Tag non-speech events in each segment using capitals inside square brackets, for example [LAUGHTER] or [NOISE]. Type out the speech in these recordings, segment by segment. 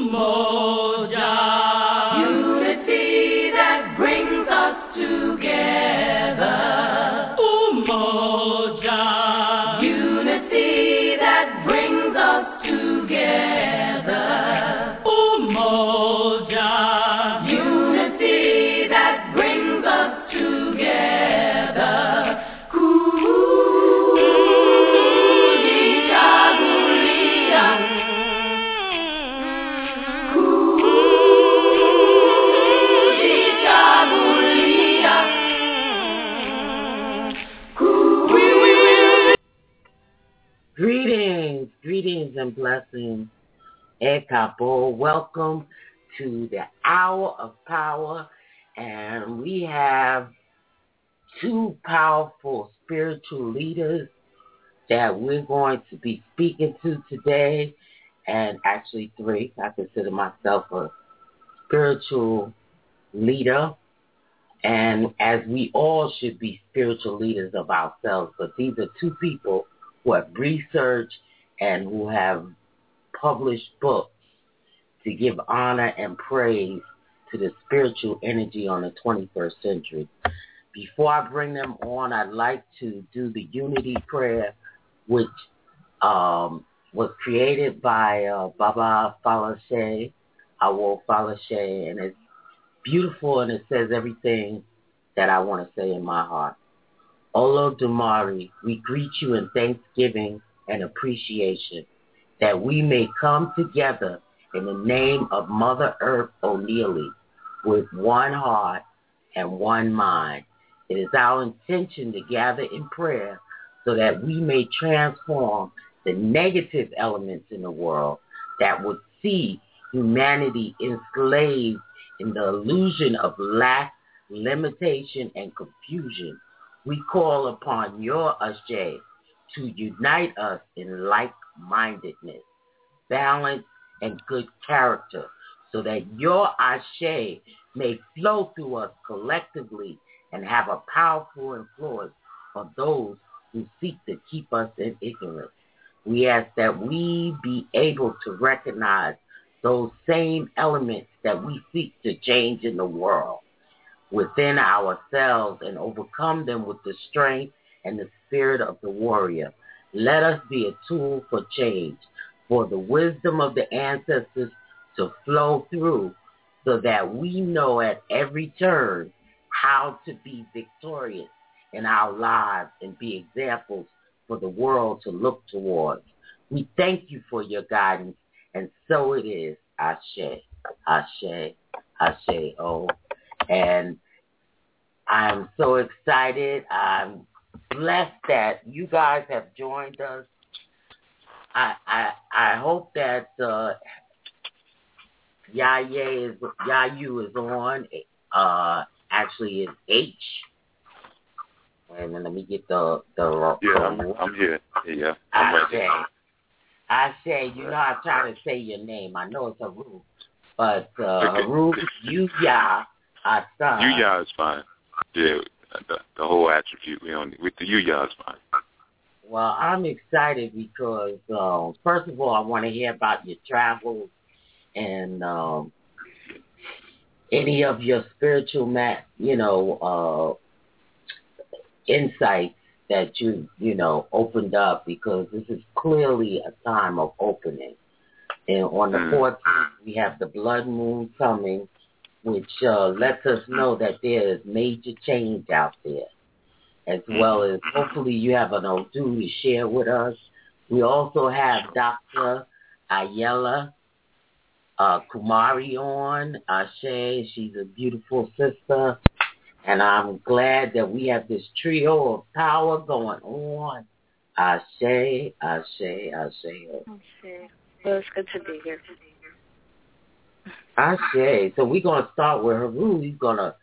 more. And blessings. Ekabo, welcome to the Hour of Power. And we have two powerful spiritual leaders that we're going to be speaking to today. And actually three. I consider myself a spiritual leader. And as we all should be spiritual leaders of ourselves, but these are two people who have researched and who have published books to give honor and praise to the spiritual energy on the 21st century. Before I bring them on, I'd like to do the unity prayer, which um, was created by uh, Baba Falashe, Awo Falashe, and it's beautiful and it says everything that I want to say in my heart. Olodumare, we greet you in thanksgiving and appreciation that we may come together in the name of Mother Earth Onile with one heart and one mind. It is our intention to gather in prayer so that we may transform the negative elements in the world that would see humanity enslaved in the illusion of lack, limitation, and confusion. We call upon your Ashe to unite us in like-mindedness, balance, and good character so that your ashe may flow through us collectively and have a powerful influence on those who seek to keep us in ignorance. We ask that we be able to recognize those same elements that we seek to change in the world within ourselves and overcome them with the strength and the spirit of the warrior. Let us be a tool for change, for the wisdom of the ancestors to flow through so that we know at every turn how to be victorious in our lives and be examples for the world to look towards. We thank you for your guidance, and so it is. Ashe, Ashe, Ashe, oh. And I'm so excited. I'm blessed that you guys have joined us. I I I hope that uh is Yayu is on. Uh actually is H. And then let me get the the Yeah, I'm, I'm here. Yeah. I'm I say I say, you know I try to say your name. I know it's Haru. But uh Okay. [LAUGHS] Haru Yuya Asa. Yuya is fine. Yeah, the, the whole attribute. We on with the Yuya is fine. Well, I'm excited because uh, first of all, I want to hear about your travels and um, any of your spiritual, ma- you know, uh, insights that you, you know, opened up because this is clearly a time of opening. And on the Mm. 14th, we have the blood moon coming, which uh, lets us know that there is major change out there as well as hopefully you have an Odu to share with us. We also have Dr. Ayele uh, Kumari on, Ashe. She's a beautiful sister. And I'm glad that we have this trio of power going on. Ashe, Ashe, Ashe. Okay. Well, it's good to be here. Ashe. So we're going to start with Haru. He's going to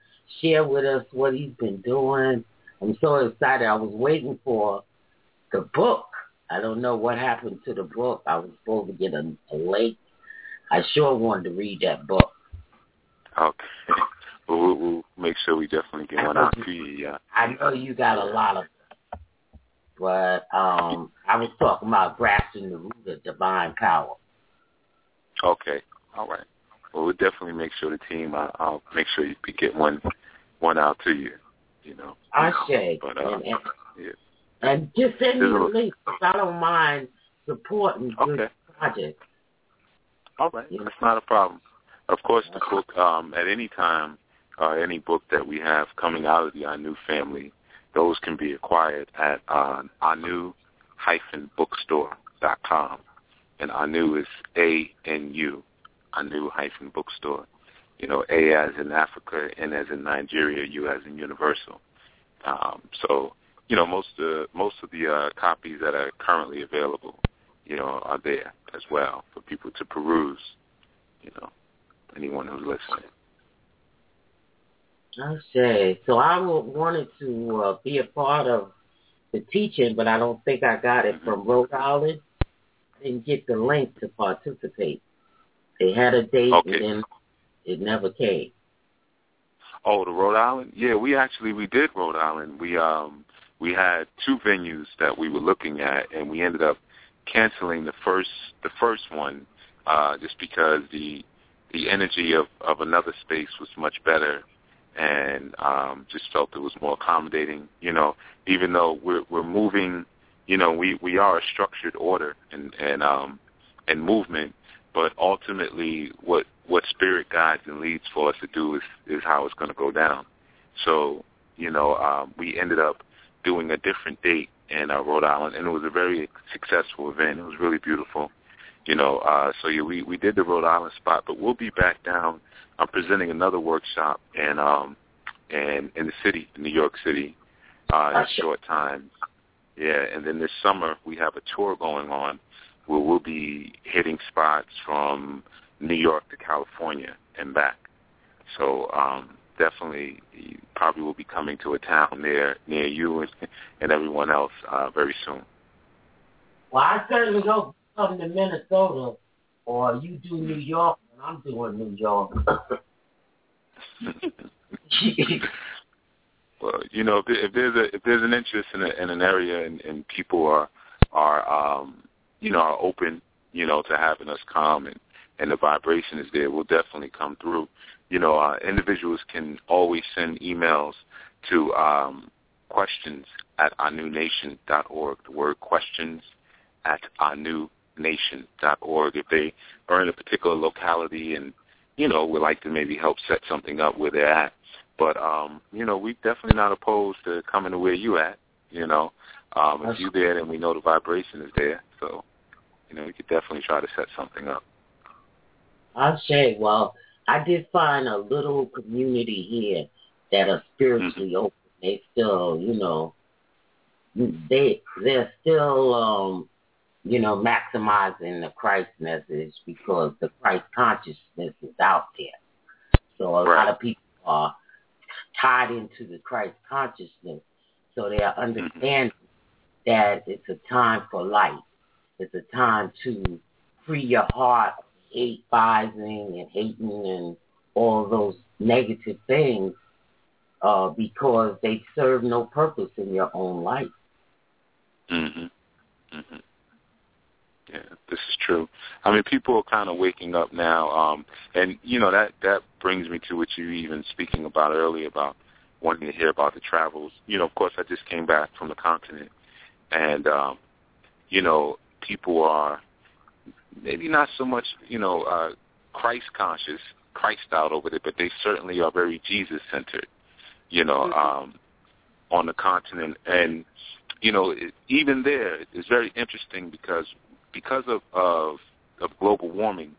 share with us what he's been doing. I'm so excited. I was waiting for the book. I don't know what happened to the book. I was supposed to get a, a link. I sure wanted to read that book. Okay. Well, we'll, we'll make sure we definitely get one out to you. Yeah. I know you got a lot of but um I was talking about grasping the root of divine power. Okay. All right. Well, we'll definitely make sure the team. Uh, I'll make sure you get one one out to you. You know. I say. But uh, and, and, yeah. and just send me a- link 'cause I don't mind supporting good Okay. projects. All right, Yeah. that's not a problem. Of course, the book um, at any time, uh, any book that we have coming out of the Anu family, those can be acquired at uh, anu-bookstore.com. And Anu is A-N-U, Anu-bookstore. You know, A as in Africa, N as in Nigeria, U as in Universal. Um, so, you know, most of most of the uh, copies that are currently available, you know, are there as well for people to peruse. You know, anyone who's listening. Okay. So I wanted to uh, be a part of the teaching, but I don't think I got it from Rhode Island. I didn't get the link to participate. They had a date Okay. and then it never came. Oh, the Rhode Island? Yeah, we actually we did Rhode Island. We um we had two venues that we were looking at, and we ended up canceling the first the first one uh, just because the the energy of of another space was much better, and um, just felt it was more accommodating. You know, even though we're we're moving, you know, we we are a structured order and and um and movement, but ultimately what what spirit guides and leads for us to do is is how it's going to go down. So you know, um, we ended up doing a different date in uh, Rhode Island, and it was a very successful event. It was really beautiful. You know, uh, so yeah, we we did the Rhode Island spot, but we'll be back down. I'm presenting another workshop in um in in the city, New York City, uh, in a short time. Yeah, and then this summer we have a tour going on where we'll be hitting spots from New York to California and back. So um, definitely, you probably will be coming to a town near near you and, and everyone else uh, very soon. Well, I certainly you come to Minnesota or you do New York and I'm doing New York. [LAUGHS] well, you know, if, if there's a if there's an interest in, a, in an area and, and people are are um, you know are open, you know, to having us come and and the vibration is there, we'll definitely come through. You know, uh, individuals can always send emails to um, questions at org. The word questions at org. If they are in a particular locality and you know would like to maybe help set something up where they're at, but um, you know we're definitely not opposed to coming to where you at. You know, um, if you're there, then we know the vibration is there. So you know we could definitely try to set something up. I say, well, I did find a little community here that are spiritually open. They still, you know, they they're still, um, you know, maximizing the Christ message because the Christ consciousness is out there. So a Right. lot of people are tied into the Christ consciousness, so they are understanding that it's a time for light. It's a time to free your heart of hate, biasing, and hating, and all those negative things, uh, because they serve no purpose in your own life. Mhm. Mhm. Yeah, this is true. I mean, people are kind of waking up now, um, and you know that that brings me to what you even speaking about earlier about wanting to hear about the travels. You know, of course, I just came back from the continent, and um, you know, people are maybe not so much, you know, uh, Christ conscious, Christ out over there, but they certainly are very Jesus centered. You know, um, on the continent, and you know, it, even there, it's very interesting because because of, of of global warming,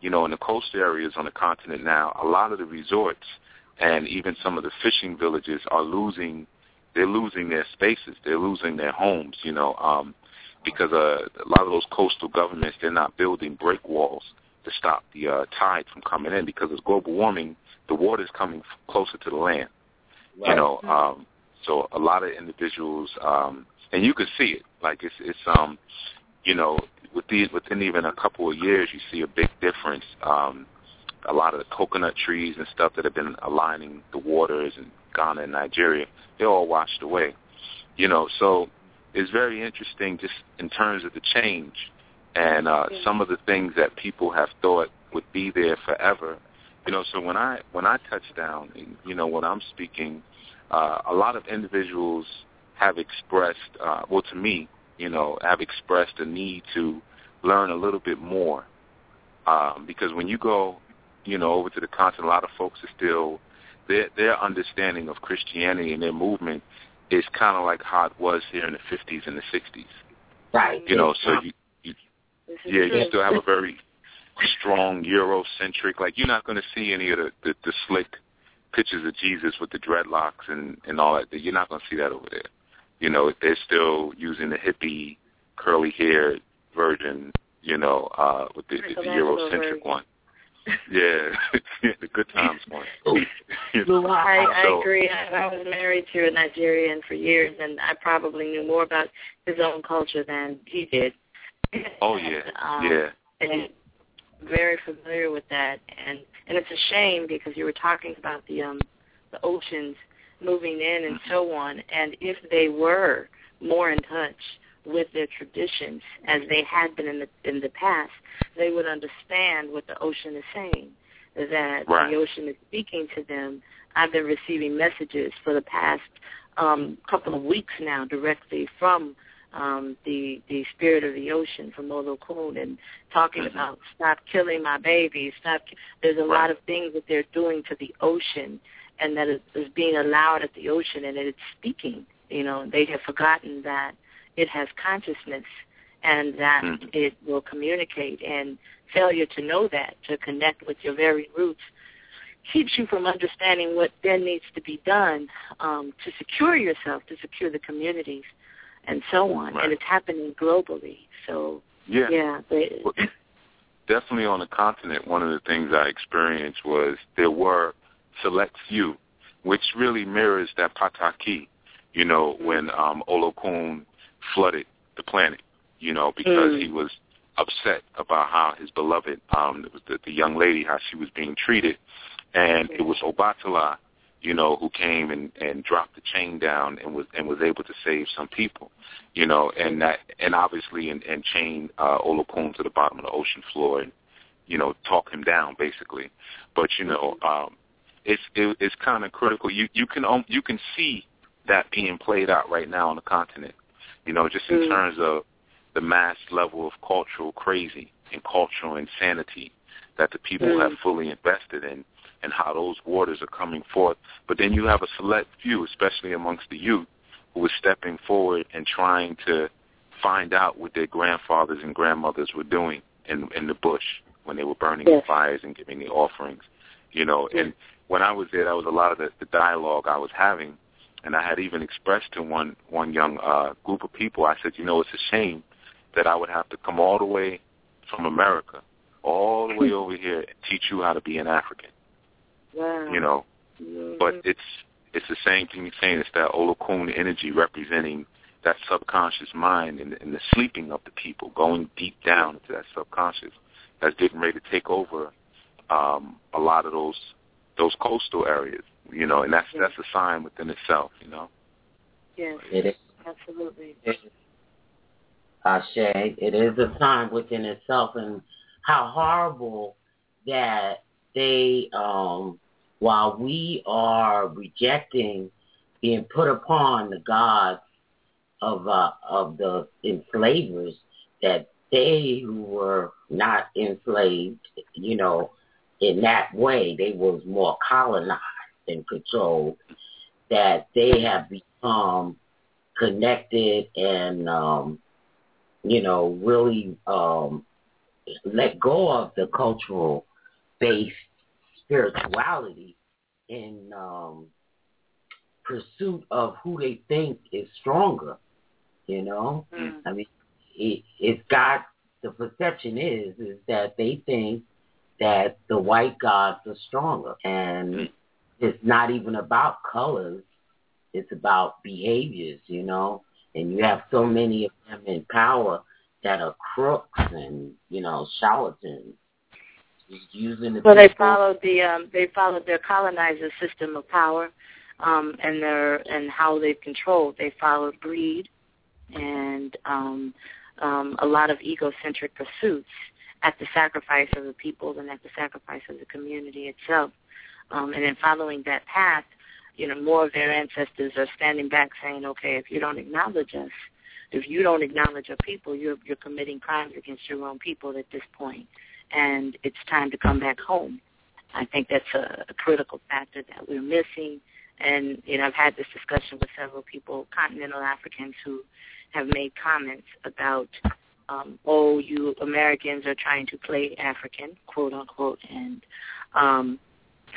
you know, in the coast areas on the continent now, a lot of the resorts and even some of the fishing villages are losing they're losing their spaces, they're losing their homes, you know, um, because uh, a lot of those coastal governments they're not building break walls to stop the uh, tide from coming in because of global warming, the water is coming f- closer to the land you know um so a lot of individuals um and you can see it. Like it's it's um you know with these within even a couple of years you see a big difference. Um a lot of the coconut trees and stuff that have been aligning the waters in Ghana and Nigeria they're all washed away you know so it's very interesting just in terms of the change and uh some of the things that people have thought would be there forever. You know, so when I when I touch down, you know, when I'm speaking, uh, a lot of individuals have expressed, uh, well, to me, you know, have expressed a need to learn a little bit more, um, because when you go, you know, over to the continent, a lot of folks are still their their understanding of Christianity and their movement is kind of like how it was here in the 50s and the 60s. Right. You know, so you, you yeah, you still have a very strong Eurocentric. Like you're not going to see any of the, the the slick pictures of Jesus with the dreadlocks and and all that. You're not going to see that over there. You know, they're still using the hippie curly haired version. You know, uh with the, the, the Eurocentric one. [LAUGHS] Yeah, the good times [LAUGHS] one. I, I agree. I, I was married to a Nigerian for years, and I probably knew more about his own culture than he did. Oh yeah, [LAUGHS] um, yeah. And very familiar with that, and and it's a shame because you were talking about the um the oceans moving in and so on, and if they were more in touch with their traditions as they had been in the in the past, they would understand what the ocean is saying. That right. the ocean is speaking to them. I've been receiving messages for the past um, couple of weeks now directly from um, the the spirit of the ocean from Olokun and talking mm-hmm. about stop killing my babies. Stop. There's a right. lot of things that they're doing to the ocean, and that is, is being allowed at the ocean, and it's speaking. You know, they have forgotten that it has consciousness and that mm-hmm. it will communicate. And failure to know that, to connect with your very roots, keeps you from understanding what then needs to be done um, to secure yourself, to secure the communities, and so on. Right. And it's happening globally. So yeah, yeah they, well, [COUGHS] definitely on the continent. One of the things I experienced was there were select few, which really mirrors that pataki. You know, when um, Olokun flooded the planet, you know, because mm. he was upset about how his beloved, um, the, the young lady, how she was being treated, and it was Obatala, you know, who came and and dropped the chain down and was and was able to save some people, you know, and that and obviously and, and chain uh, Olokun to the bottom of the ocean floor and you know talk him down basically, but you know, um, it's it, it's kind of critical. You you can um, you can see that being played out right now on the continent you know, just in mm. terms of the mass level of cultural crazy and cultural insanity that the people mm. have fully invested in and how those waters are coming forth. But then you have a select few, especially amongst the youth, who are stepping forward and trying to find out what their grandfathers and grandmothers were doing in in the bush when they were burning yes. the fires and giving the offerings. You know, yes. and when I was there, that was a lot of the, the dialogue I was having and I had even expressed to one one young uh, group of people, I said, you know, it's a shame that I would have to come all the way from America, all the way [LAUGHS] over here, and teach you how to be an African. Wow. You know, mm-hmm. but it's it's the same thing you're saying. It's that Olokun energy representing that subconscious mind and, and the sleeping of the people, going deep down into that subconscious that's getting ready to take over um, a lot of those those coastal areas you know, and that's yes. that's a sign within itself, you know. Yes, it is. absolutely. It, Ashe, it is a sign within itself, and how horrible that they, um, while we are rejecting being put upon the gods of uh, of the enslavers, that they who were not enslaved, you know, in that way, they was more colonized and control that they have become connected and, um, you know, really um, let go of the cultural based spirituality in um, pursuit of who they think is stronger. You know, mm. I mean, it, it's got the perception is is that they think that the white gods are stronger, and it's not even about colors. It's about behaviors, you know. And you have so many of them in power that are crooks and you know charlatans using the. Well, they followed the um, they followed their colonizer system of power, um, and their and how they've controlled. They followed greed and um, um, a lot of egocentric pursuits at the sacrifice of the people and at the sacrifice of the community itself. Um, and in following that path, you know, more of their ancestors are standing back saying, okay, if you don't acknowledge us, if you don't acknowledge your people, you're, you're committing crimes against your own people at this point, and it's time to come back home. I think that's a, a critical factor that we're missing. And, you know, I've had this discussion with several people, continental Africans, who have made comments about, um, oh, you Americans are trying to play African, quote unquote, and um,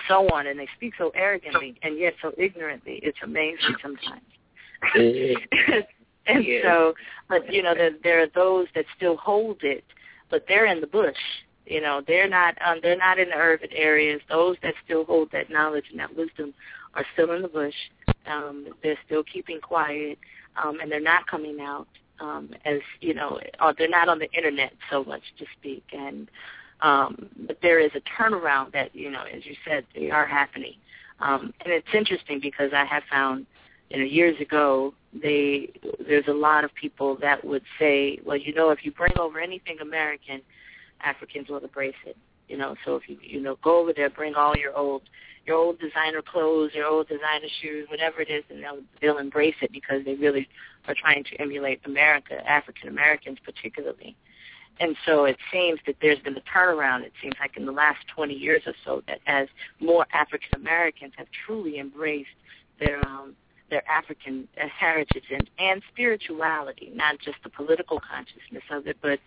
so on. And they speak so arrogantly and yet so ignorantly. It's amazing sometimes. [LAUGHS] and yeah. so, but, you know, there, there are those that still hold it, but they're in the bush you know, they're not um, they're not in the urban areas. Those that still hold that knowledge and that wisdom are still in the bush. Um, they're still keeping quiet, um, and they're not coming out um, as you know. Or they're not on the internet so much to speak. And um, but there is a turnaround that you know, as you said, they are happening. Um, and it's interesting because I have found, you know, years ago, they there's a lot of people that would say, well, you know, if you bring over anything American Africans will embrace it. You know, so if you you know go over there, bring all your old your old designer clothes, your old designer shoes, whatever it is, and they'll they'll embrace it because they really are trying to emulate America, African Americans particularly. And so it seems that there's been a turnaround. It seems like in the last 20 years or so that as more African Americans have truly embraced their um, their African heritage and, and spirituality, not just the political consciousness of it, but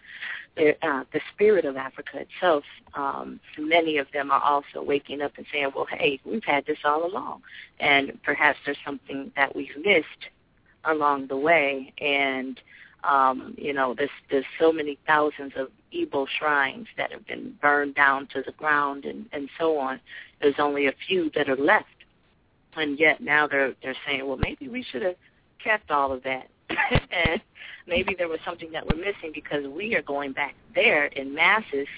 the, uh, the spirit of Africa itself. Um, many of them are also waking up and saying, well, hey, we've had this all along. And perhaps there's something that we've missed along the way. And, um, you know, there's, there's so many thousands of Igbo shrines that have been burned down to the ground and, and so on. There's only a few that are left and yet now they're they're saying, well, maybe we should have kept all of that, [LAUGHS] and maybe there was something that we're missing because we are going back there in masses,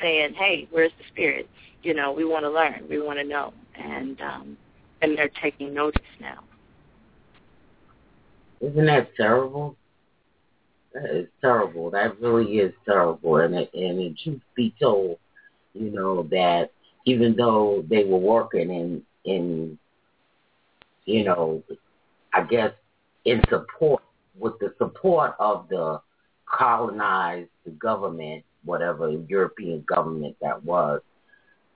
saying, hey, where's the spirit? You know, we want to learn, we want to know, and um, and they're taking notice now. Isn't that terrible? Is terrible. That really is terrible. And and it truth be told, you know that even though they were working in in you know, I guess in support with the support of the colonized government, whatever European government that was.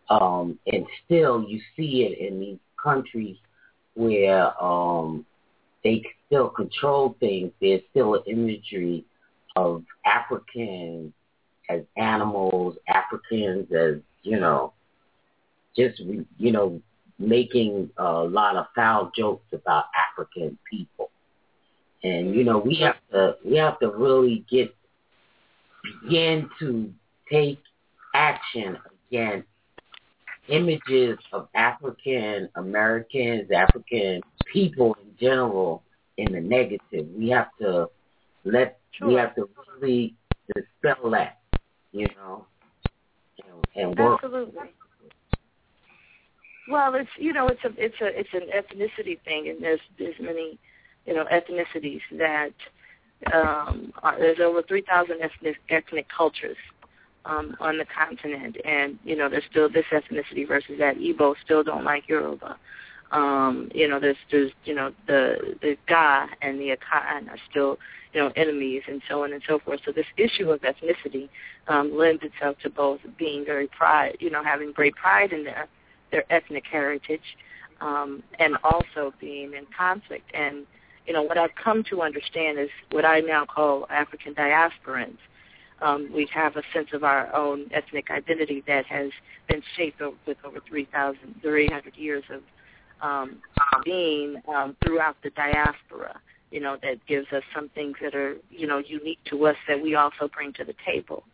Um, and still you see it in these countries where um, they still control things. There's still an imagery of Africans as animals, Africans as, you know, just, you know, making a lot of foul jokes about African people. And you know, we have to we have to really get begin to take action against images of African Americans, African people in general in the negative. We have to let sure. we have to really dispel that, you know, and, and work. Absolutely. Well, it's you know it's a it's a it's an ethnicity thing, and there's there's many you know ethnicities that um, are, there's over three thousand ethnic ethnic cultures um, on the continent, and you know there's still this ethnicity versus that. Igbo still don't like Yoruba. Um, you know, there's there's you know the the Ga and the Akan are still you know enemies and so on and so forth. So this issue of ethnicity um, lends itself to both being very pride, you know, having great pride in there their ethnic heritage, um, and also being in conflict. And you know what I've come to understand is what I now call African diasporans. Um, we have a sense of our own ethnic identity that has been shaped with over 3,300 years of um, being um, throughout the diaspora. You know that gives us some things that are you know unique to us that we also bring to the table.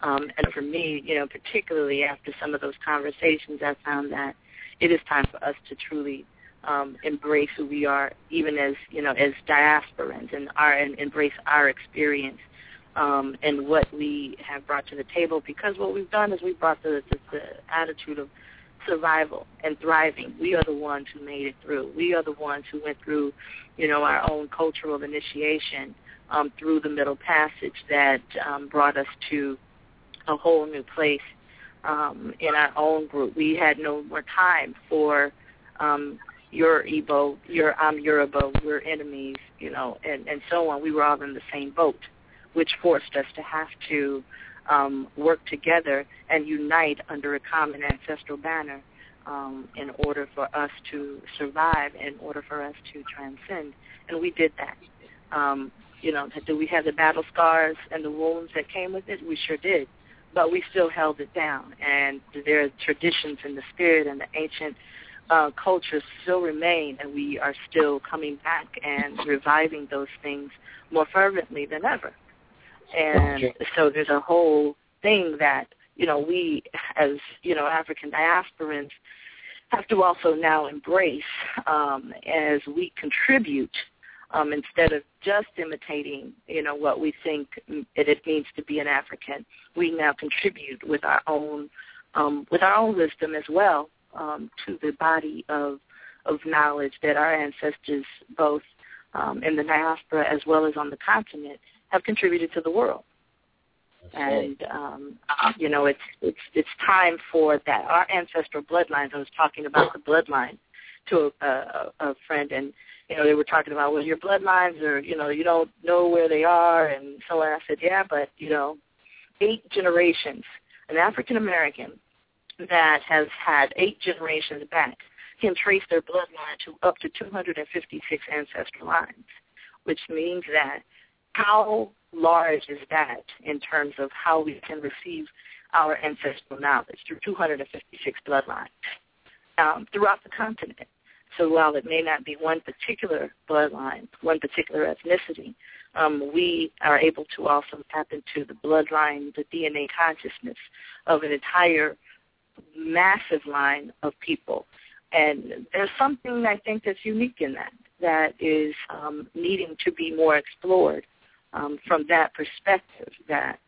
Um, and for me, you know, particularly after some of those conversations, I found that it is time for us to truly um, embrace who we are, even as you know, as diasporans, and our and embrace our experience um, and what we have brought to the table. Because what we've done is we've brought the, the, the attitude of survival and thriving. We are the ones who made it through. We are the ones who went through, you know, our own cultural initiation um, through the Middle Passage that um, brought us to a whole new place um, in our own group. We had no more time for um, your Igbo, your I'm Yoruba, we're enemies, you know, and, and so on. We were all in the same boat, which forced us to have to um, work together and unite under a common ancestral banner um, in order for us to survive, in order for us to transcend. And we did that. Um, you know, do we have the battle scars and the wounds that came with it? We sure did. But we still held it down. And there are traditions in the spirit and the ancient uh, cultures still remain, and we are still coming back and reviving those things more fervently than ever. And so there's a whole thing that, you know, we as, you know, African diasporans have to also now embrace um, as we contribute um, instead of just imitating, you know, what we think it means to be an African. We now contribute with our own um, with our own wisdom as well um, to the body of of knowledge that our ancestors, both um, in the diaspora as well as on the continent, have contributed to the world. And um, you know, it's it's it's time for that. Our ancestral bloodlines. I was talking about the bloodline to a, a, a friend, and you know, they were talking about well, your bloodlines are you know you don't know where they are, and so on. I said, yeah, but you know, eight generations, an African American that has had eight generations back can trace their bloodline to up to 256 ancestral lines, which means that how large is that in terms of how we can receive our ancestral knowledge through 256 bloodlines um, throughout the continent. So while it may not be one particular bloodline, one particular ethnicity, um, we are able to also tap into the bloodline, the DNA consciousness of an entire massive line of people. And there's something I think that's unique in that, that is um, needing to be more explored um, from that perspective, that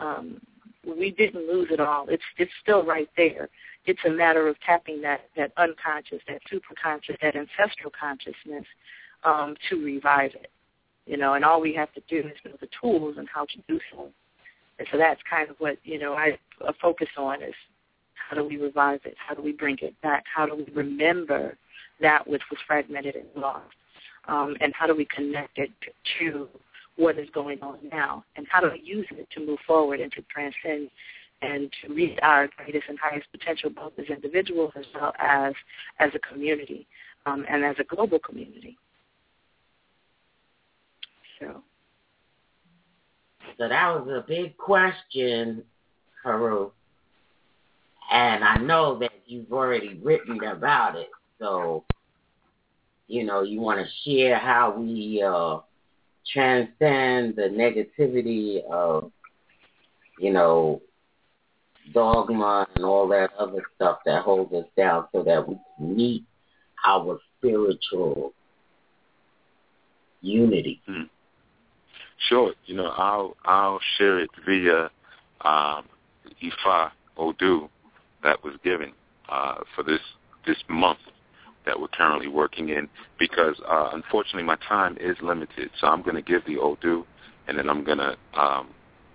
um, we didn't lose it all. It's, it's still right there. It's a matter of tapping that, that unconscious, that superconscious, that ancestral consciousness um, to revive it. You know, and all we have to do is know the tools and how to do so. And so that's kind of what, you know, I focus on is how do we revive it? How do we bring it back? How do we remember that which was fragmented and lost? Um, and how do we connect it to what is going on now? And how do we use it to move forward and to transcend and to reach our greatest and highest potential both as individuals as well as as a community um, and as a global community. So. So that was a big question, Haru and I know that you've already written about it. So, you know, you want to share how we uh, transcend the negativity of, you know, dogma and all that other stuff that holds us down so that we can meet our spiritual unity. Hmm. Sure. You know, I'll I'll share it via um, Ifa Odu, that was given uh, for this this month that we're currently working in because uh, unfortunately my time is limited. So I'm going to give the Odu, and then I'm going to, um,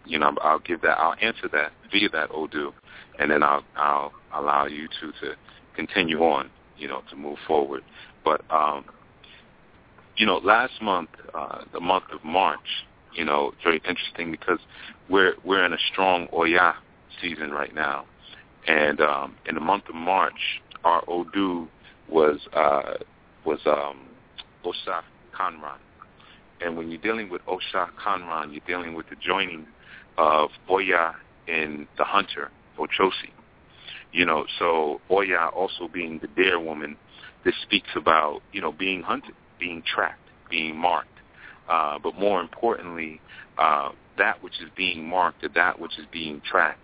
you know, I'll give that, I'll answer that via that Odu, and then I'll I'll allow you to to continue on, you know, to move forward. But um, you know, last month, uh, the month of March, you know, very interesting because we're we're in a strong Oya season right now. And um, in the month of March, our Odu was uh, was um, Osha Kanran. And when you're dealing with Osha Kanran, you're dealing with the joining of Oya and the hunter, Ochosi. You know, so Oya also being the dare woman, this speaks about, you know, being hunted, being tracked, being marked. Uh, but more importantly, uh, that which is being marked or that which is being tracked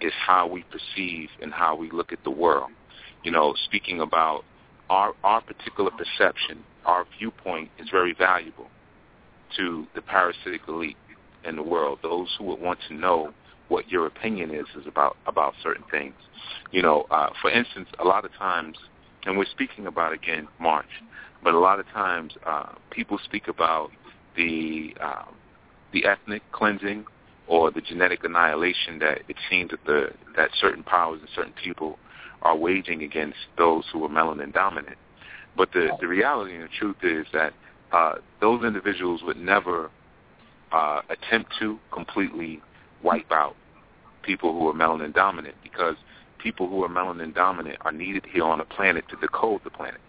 is how we perceive and how we look at the world. You know, speaking about our our particular perception, our viewpoint is very valuable to the parasitic elite in the world. Those who would want to know what your opinion is is about about certain things. You know, uh, for instance, a lot of times, and we're speaking about again March, but a lot of times uh, people speak about the uh, the ethnic cleansing or the genetic annihilation that it seems that the that certain powers and certain people are waging against those who are melanin dominant. But the the reality and the truth is that uh, those individuals would never uh, attempt to completely wipe out people who are melanin dominant because people who are melanin dominant are needed here on the planet to decode the planet.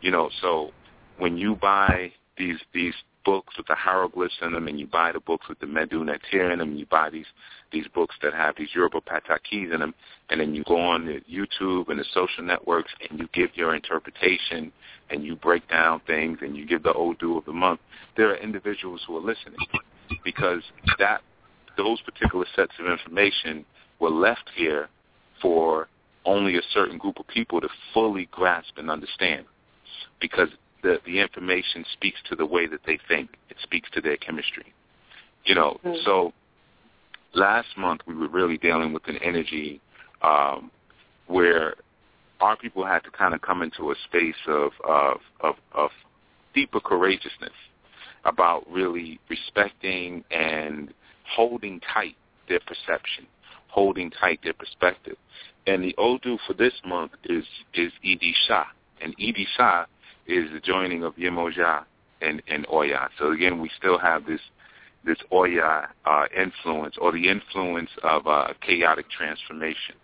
You know, so when you buy these these books with the hieroglyphs in them, and you buy the books with the Medu Neter in them, and you buy these these books that have these Yoruba patakis in them, and then you go on the YouTube and the social networks, and you give your interpretation, and you break down things, and you give the Odu of the month. There are individuals who are listening because that those particular sets of information were left here for only a certain group of people to fully grasp and understand because the the information speaks to the way that they think. It speaks to their chemistry. You know, mm-hmm. so last month we were really dealing with an energy um, where our people had to kind of come into a space of of of, of deeper courageousness about really respecting and holding tight their perception, holding tight their perspective. And the Odu for this month is is Idi Shah. And Idi Shah is the joining of Yemoja and, and Oya. So again, we still have this this Oya uh, influence or the influence of uh, chaotic transformation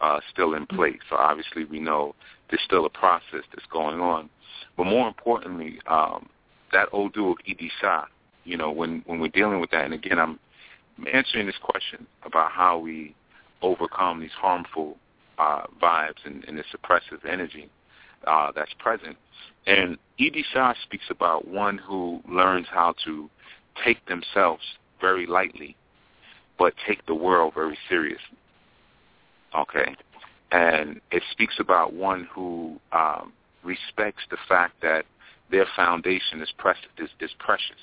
uh, still in place. So obviously we know there's still a process that's going on. But more importantly, um, that Odu of Idisa, you know, when, when we're dealing with that, and again, I'm answering this question about how we overcome these harmful uh, vibes and, and this oppressive energy uh, that's present. And E.D. Shah speaks about one who learns how to take themselves very lightly, but take the world very seriously. Okay? And it speaks about one who um, respects the fact that their foundation is, precious, is, is precious.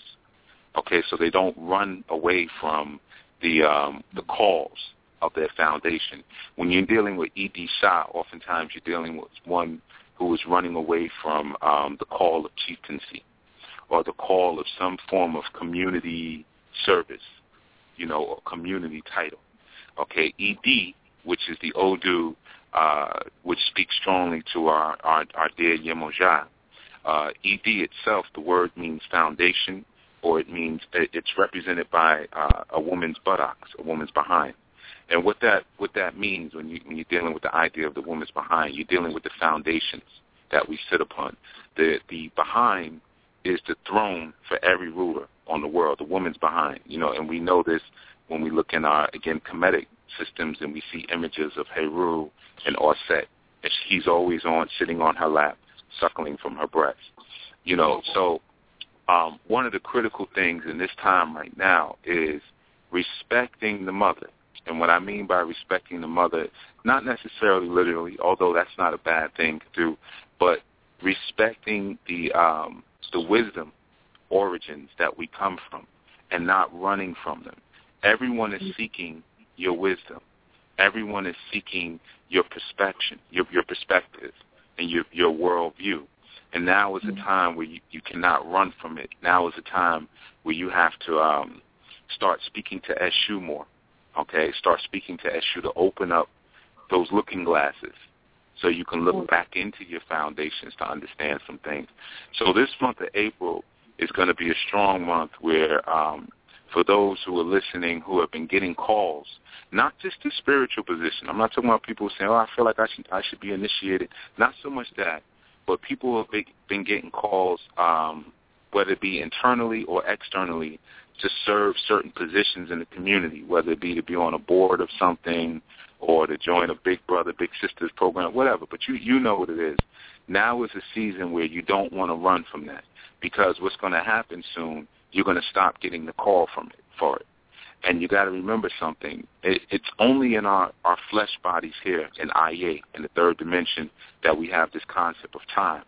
Okay, so they don't run away from the um, the calls of their foundation. When you're dealing with E.D. Shah, oftentimes you're dealing with one who was running away from um, the call of chieftaincy or the call of some form of community service, you know, or community title. Okay, ED, which is the Odu, uh, which speaks strongly to our, our, our dear Yemoja. Uh, ED itself, the word means foundation, or it means it's represented by uh, a woman's buttocks, a woman's behind. And what that what that means when you when you're dealing with the idea of the woman's behind, you're dealing with the foundations that we sit upon. The the behind is the throne for every ruler on the world. The woman's behind, you know, and we know this when we look in our again Kemetic systems and we see images of Heru and Auset. And he's always on sitting on her lap, suckling from her breast. You know, so um, one of the critical things in this time right now is respecting the mother. And what I mean by respecting the mother, not necessarily literally, although that's not a bad thing to do, but respecting the um, the wisdom origins that we come from and not running from them. Everyone is seeking your wisdom. Everyone is seeking your perspective, your, your perspective, and your your worldview. And now is a time where you, you cannot run from it. Now is a time where you have to um, start speaking to Eshu more Okay, start speaking to Eshu to open up those looking glasses so you can look back into your foundations to understand some things. So this month of April is going to be a strong month where um, for those who are listening who have been getting calls, not just the spiritual position. I'm not talking about people saying, "Oh, I feel like I should I should be initiated." Not so much that, but people have been getting calls, um, whether it be internally or externally, to serve certain positions in the community, whether it be to be on a board of something or to join a Big Brother, Big Sisters program, whatever. But you you know what it is. Now is a season where you don't want to run from that because what's going to happen soon, you're going to stop getting the call from it for it. And you got to remember something. It, it's only in our, our flesh bodies here in IA, in the third dimension, that we have this concept of time.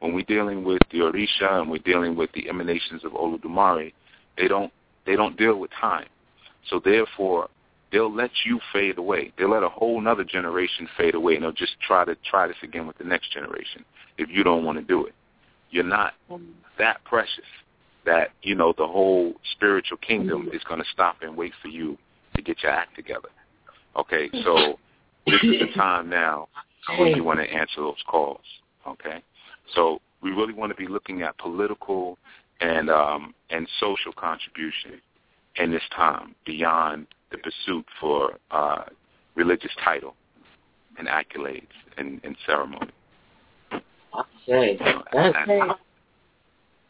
When we're dealing with the Orisha and we're dealing with the emanations of Olodumare, they don't they don't deal with time. So therefore, they'll let you fade away. They'll let a whole another generation fade away, and they'll just try to try this again with the next generation if you don't want to do it. You're not that precious. that you know the whole spiritual kingdom mm-hmm. is going to stop and wait for you to get your act together. Okay, so [LAUGHS] this is the time now when you want to answer those calls. Okay, so we really want to be looking at political and um, and social contribution in this time beyond the pursuit for uh, religious title and accolades and, and ceremony. Okay, that's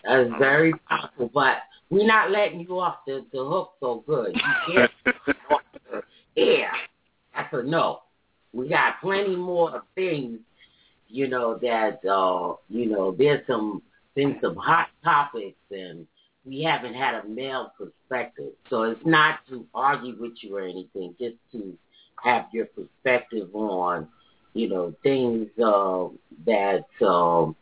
that's very powerful, but we're not letting you off the, the hook so good. You can't [LAUGHS] yeah, that's a no. We got plenty more things, you know, that uh, you know, there's some been some hot topics and we haven't had a male perspective. So it's not to argue with you or anything, just to have your perspective on, you know, things uh, that um,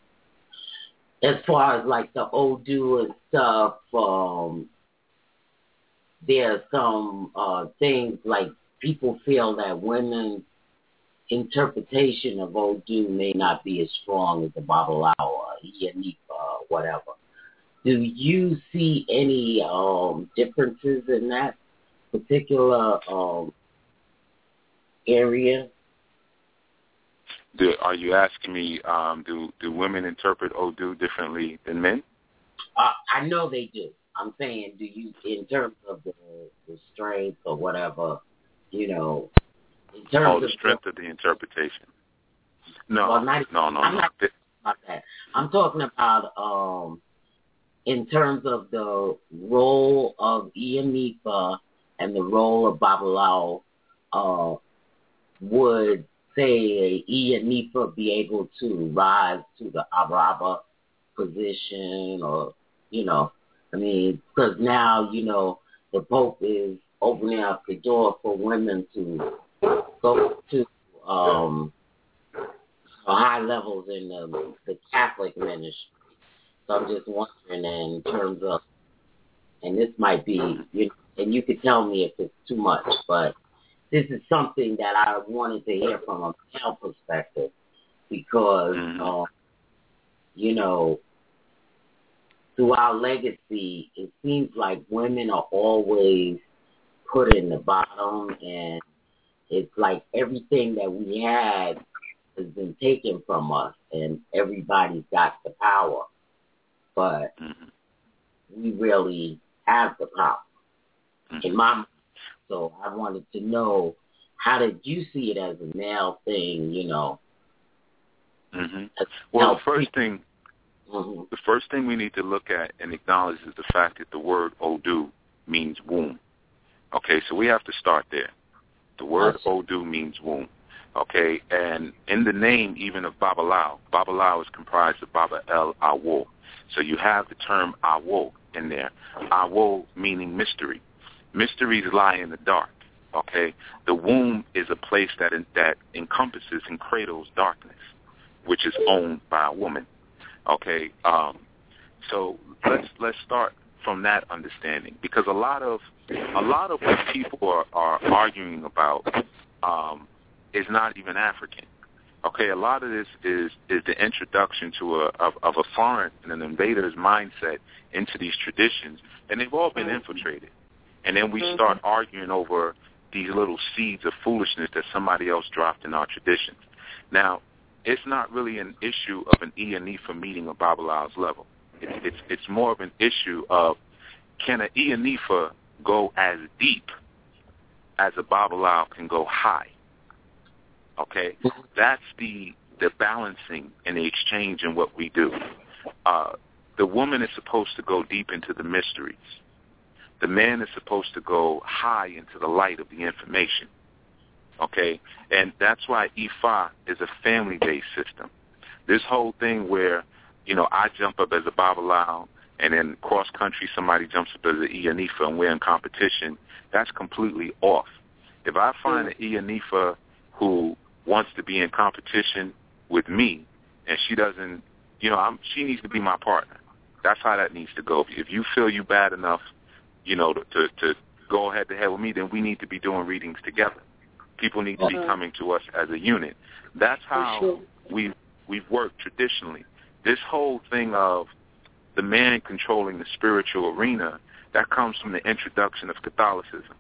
as far as like the Odu and stuff, um, are some uh, things like people feel that women's interpretation of Odu may not be as strong as the Yanipa or whatever. Do you see any um, differences in that particular um, area? Do, are you asking me, um, do do women interpret Odu differently than men? Uh, I know they do. I'm saying, do you, in terms of the, the strength or whatever, you know, in terms oh, the of strength of the interpretation. No, well, not, no, no, I'm no. not about that. I'm talking about um, in terms of the role of Iyanifa and the role of Babalawo. Uh, would say Iyanifa be able to rise to the Araba position or, you know, I mean, because now, you know, the Pope is opening up the door for women to go to um, high levels in the, the Catholic ministry. So I'm just wondering in terms of, and this might be, you know, and you could tell me if it's too much, but this is something that I wanted to hear from a male perspective because, uh, you know, through our legacy, it seems like women are always put in the bottom, and it's like everything that we had has been taken from us, and everybody's got the power, but Mhm. we really have the power Mhm. in my mind. So I wanted to know how did you see it as a male thing, you know? hmm Well, the first thing Mhm. the first thing we need to look at and acknowledge is the fact that the word Odu means womb. Okay, so we have to start there. The word Odu means womb. Okay, and in the name even of Babalawo, Babalawo is comprised of Baba El Awo. So you have the term Awo in there. Awo meaning mystery. Mysteries lie in the dark. Okay, the womb is a place that that encompasses and cradles darkness, which is owned by a woman. Okay, um, so let's let's start from that understanding because a lot of a lot of what people are, are arguing about um, is not even African. Okay, a lot of this is is the introduction to a of, of a foreign and an invader's mindset into these traditions, and they've all been infiltrated. And then we Mhm. start arguing over these little seeds of foolishness that somebody else dropped in our traditions. Now, it's not really an issue of an Iyanifa meeting a Babalawo's level. It's, it's it's more of an issue of can an Iyanifa go as deep as a Babalawo can go high. Okay, that's the the balancing and the exchange in what we do. Uh, the woman is supposed to go deep into the mysteries. The man is supposed to go high into the light of the information. Okay, and that's why Ifa is a family-based system. This whole thing where, you know, I jump up as a Babalawo and then cross country somebody jumps up as an Iyanifa and we're in competition, that's completely off. If I find an Iyanifa who wants to be in competition with me and she doesn't, you know, I'm, she needs to be my partner. That's how that needs to go. If you feel you bad enough, you know, to, to, to go head to head with me, then we need to be doing readings together. People need to be coming to us as a unit. That's how we've we've worked traditionally. This whole thing of the man controlling the spiritual arena, that comes from the introduction of Catholicism.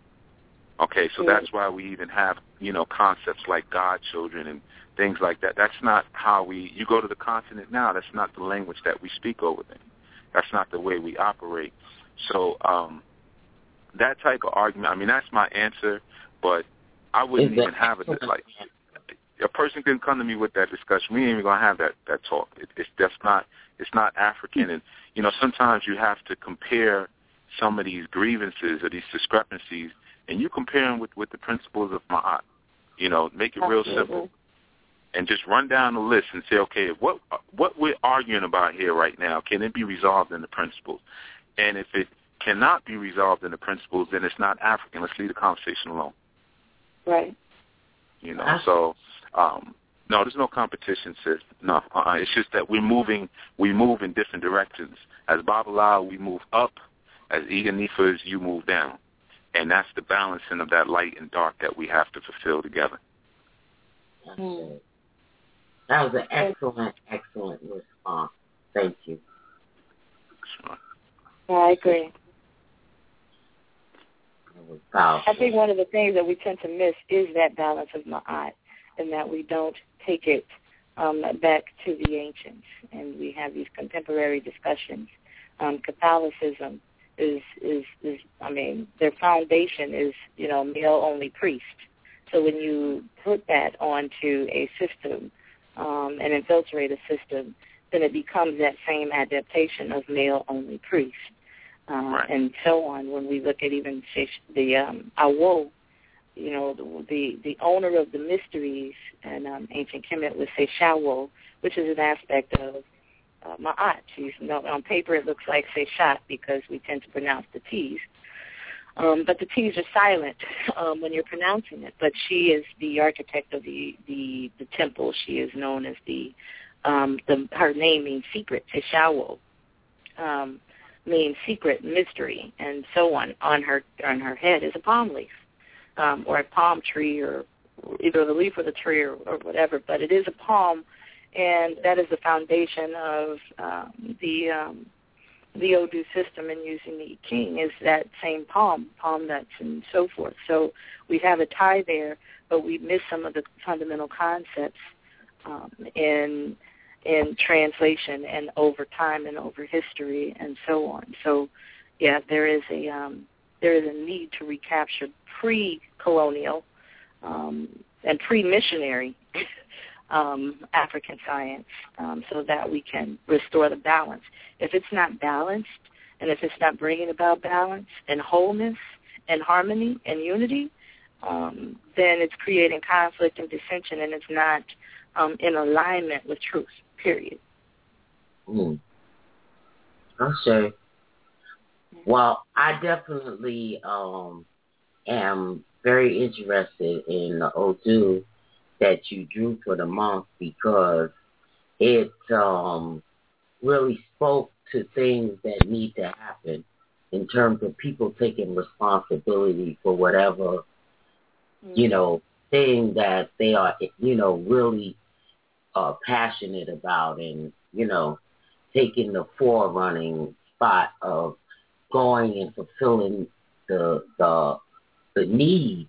Okay, so that's why we even have, you know, concepts like godchildren and things like that. That's not how we, you go to the continent now, that's not the language that we speak over there. That's not the way we operate. So um, that type of argument, I mean, that's my answer, but I wouldn't even have it like a person can come to me with that discussion. We ain't even gonna have that that talk. It, it's that's not it's not African, and you know sometimes you have to compare some of these grievances or these discrepancies, and you compare them with with the principles of Ma'at. You know, make it real simple, and just run down the list and say, okay, what what we're arguing about here right now can it be resolved in the principles? And if it cannot be resolved in the principles, then it's not African. Let's leave the conversation alone. Right. You know, so um, no, there's no competition, sis. No, uh-uh. it's just that we're moving. We move in different directions. As Babalawo, we move up. As Iyanifas, you move down, and that's the balancing of that light and dark that we have to fulfill together. That was an excellent, excellent response. Thank you. Sure. I agree. I think one of the things that we tend to miss is that balance of ma'at and that we don't take it um, back to the ancients. And we have these contemporary discussions. Um, Catholicism is, is, is, I mean, their foundation is, you know, male-only priest. So when you put that onto a system um, and infiltrate a system, then it becomes that same adaptation of male-only priest. Uh, right. and so on. When we look at even the um, Awo, you know, the, the the owner of the mysteries, and um, ancient Kemet would say Shawo, which is an aspect of uh, Ma'at. She's, you on paper it looks like Seshat because we tend to pronounce the T's. Um, but the T's are silent um, when you're pronouncing it. But she is the architect of the, the, the temple. She is known as the, um, the her name means secret, Teshawo, um, means secret, mystery, and so on. On her on her head is a palm leaf um, or a palm tree or either the leaf of the tree or, or whatever, but it is a palm, and that is the foundation of um, the um, the Odu system and using the ikin is that same palm, palm nuts and so forth. So we have a tie there, but we miss some of the fundamental concepts um, in in translation and over time and over history and so on. So yeah, there is a um, there is a need to recapture pre-colonial um, and pre-missionary um, African science um, so that we can restore the balance. If it's not balanced and if it's not bringing about balance and wholeness and harmony and unity, um, then it's creating conflict and dissension and it's not um, in alignment with truth, period. Mm. Okay. Well, I definitely um, am very interested in the Odu that you drew for the month because it um, really spoke to things that need to happen in terms of people taking responsibility for whatever, mm-hmm. you know, thing that they are, you know, really uh, passionate about and, you know, taking the forerunning spot of going and fulfilling the the the need.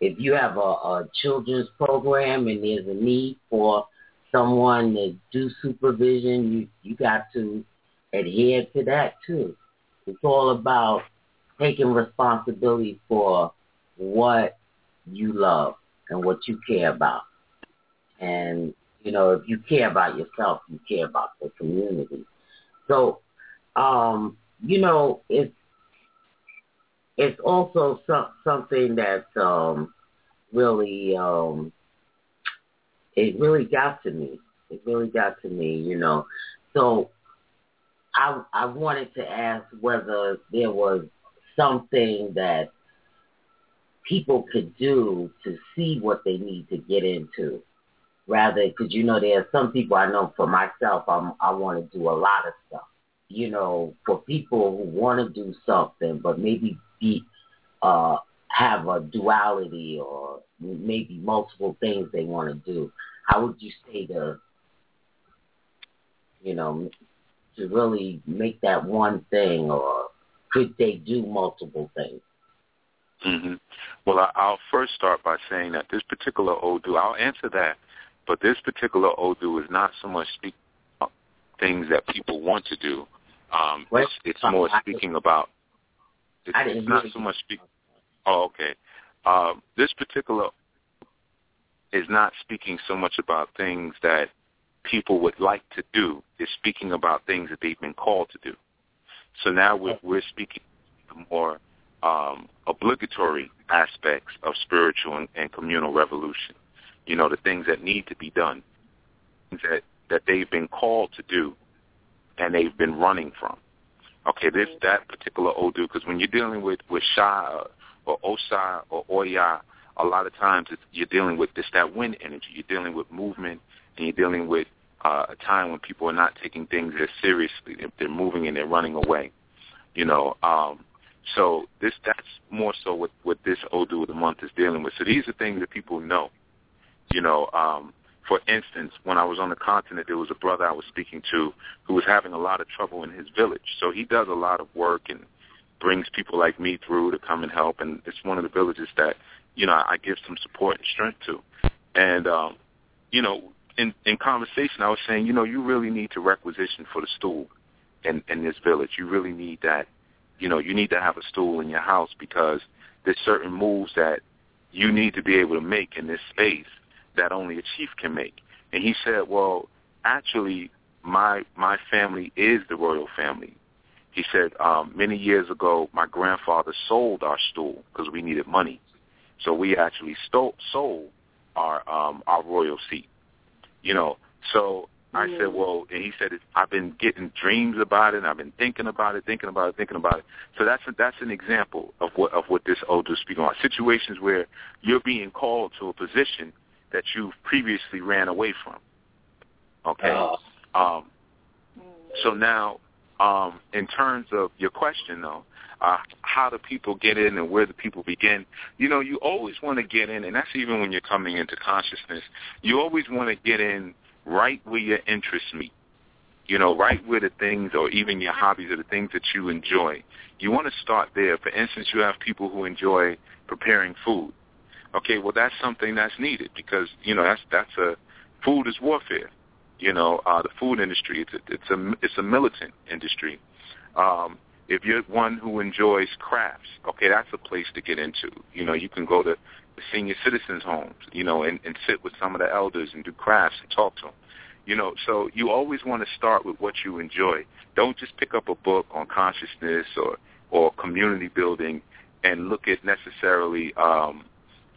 If you have a, a children's program and there's a need for someone to do supervision, you you got to adhere to that too. It's all about taking responsibility for what you love and what you care about. And, you know, if you care about yourself, you care about the community. So, um, you know, it's it's also some, something that um, really um, it really got to me. It really got to me, you know. So I I wanted to ask whether there was something that people could do to see what they need to get into rather because you know there are some people I know for myself I'm I want to do a lot of stuff you know, for people who want to do something but maybe be uh, have a duality or maybe multiple things they want to do, how would you say to, you know, to really make that one thing, or could they do multiple things? Mm-hmm. Well, I'll first start by saying that this particular Odu, I'll answer that, but this particular Odu is not so much speaking about things that people want to do. Um, it's, it's more speaking about. It's, it's not so much speaking. Oh, okay. Um, this particular is not speaking so much about things that people would like to do. It's speaking about things that they've been called to do. So now we're, we're speaking more um, obligatory aspects of spiritual and, and communal revolution. You know, the things that need to be done, that that they've been called to do, and they've been running from. Okay, this that particular Odu, because when you're dealing with with Sha or Osa or Oya, a lot of times you're dealing with this that wind energy. You're dealing with movement, and you're dealing with uh, a time when people are not taking things as seriously. They're moving and they're running away. You know, um, so this that's more so what what this Odu of the month is dealing with. So these are things that people know. You know, um, for instance, when I was on the continent, there was a brother I was speaking to who was having a lot of trouble in his village. So he does a lot of work and brings people like me through to come and help. And it's one of the villages that you know I give some support and strength to. And um, you know, in in conversation, I was saying, you know, you really need to requisition for the stool in in this village. You really need that you know, you need to have a stool in your house because there's certain moves that you need to be able to make in this space that only a chief can make. And he said, well, actually, my my family is the royal family. He said, um, many years ago, my grandfather sold our stool because we needed money. So we actually stole, sold our um, our royal seat. You know, so I said, well, and he said, I've been getting dreams about it. And I've been thinking about it, thinking about it, thinking about it. So that's a, that's an example of what of what this is speaking on. Situations where you're being called to a position that you previously ran away from. Okay. Oh. Um, so now, um, in terms of your question, though, uh, how do people get in and where do people begin? You know, you always want to get in, and that's even when you're coming into consciousness. You always want to get in right where your interests meet. You know, right where the things or even your hobbies or the things that you enjoy. You want to start there. For instance, you have people who enjoy preparing food. Okay, well that's something that's needed because, you know, that's that's a food is warfare. You know, uh the food industry it's a it's a it's a militant industry. Um if you're one who enjoys crafts, okay, that's a place to get into. You know, you can go to the senior citizens' homes, you know, and, and sit with some of the elders and do crafts and talk to them. You know, so you always want to start with what you enjoy. Don't just pick up a book on consciousness or or community building and look at necessarily um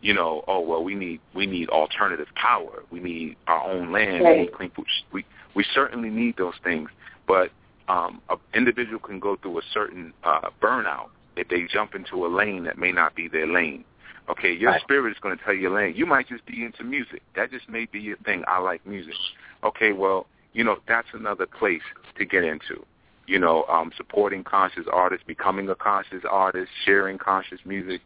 you know, oh well, we need we need alternative power. We need our own land. Right. We need clean food. We we certainly need those things, but um, an individual can go through a certain uh, burnout if they jump into a lane that may not be their lane. Okay, your right. spirit is going to tell you, Lane, you might just be into music. That just may be your thing. I like music. Okay, well, you know, that's another place to get into. You know, um, supporting conscious artists, becoming a conscious artist, sharing conscious music,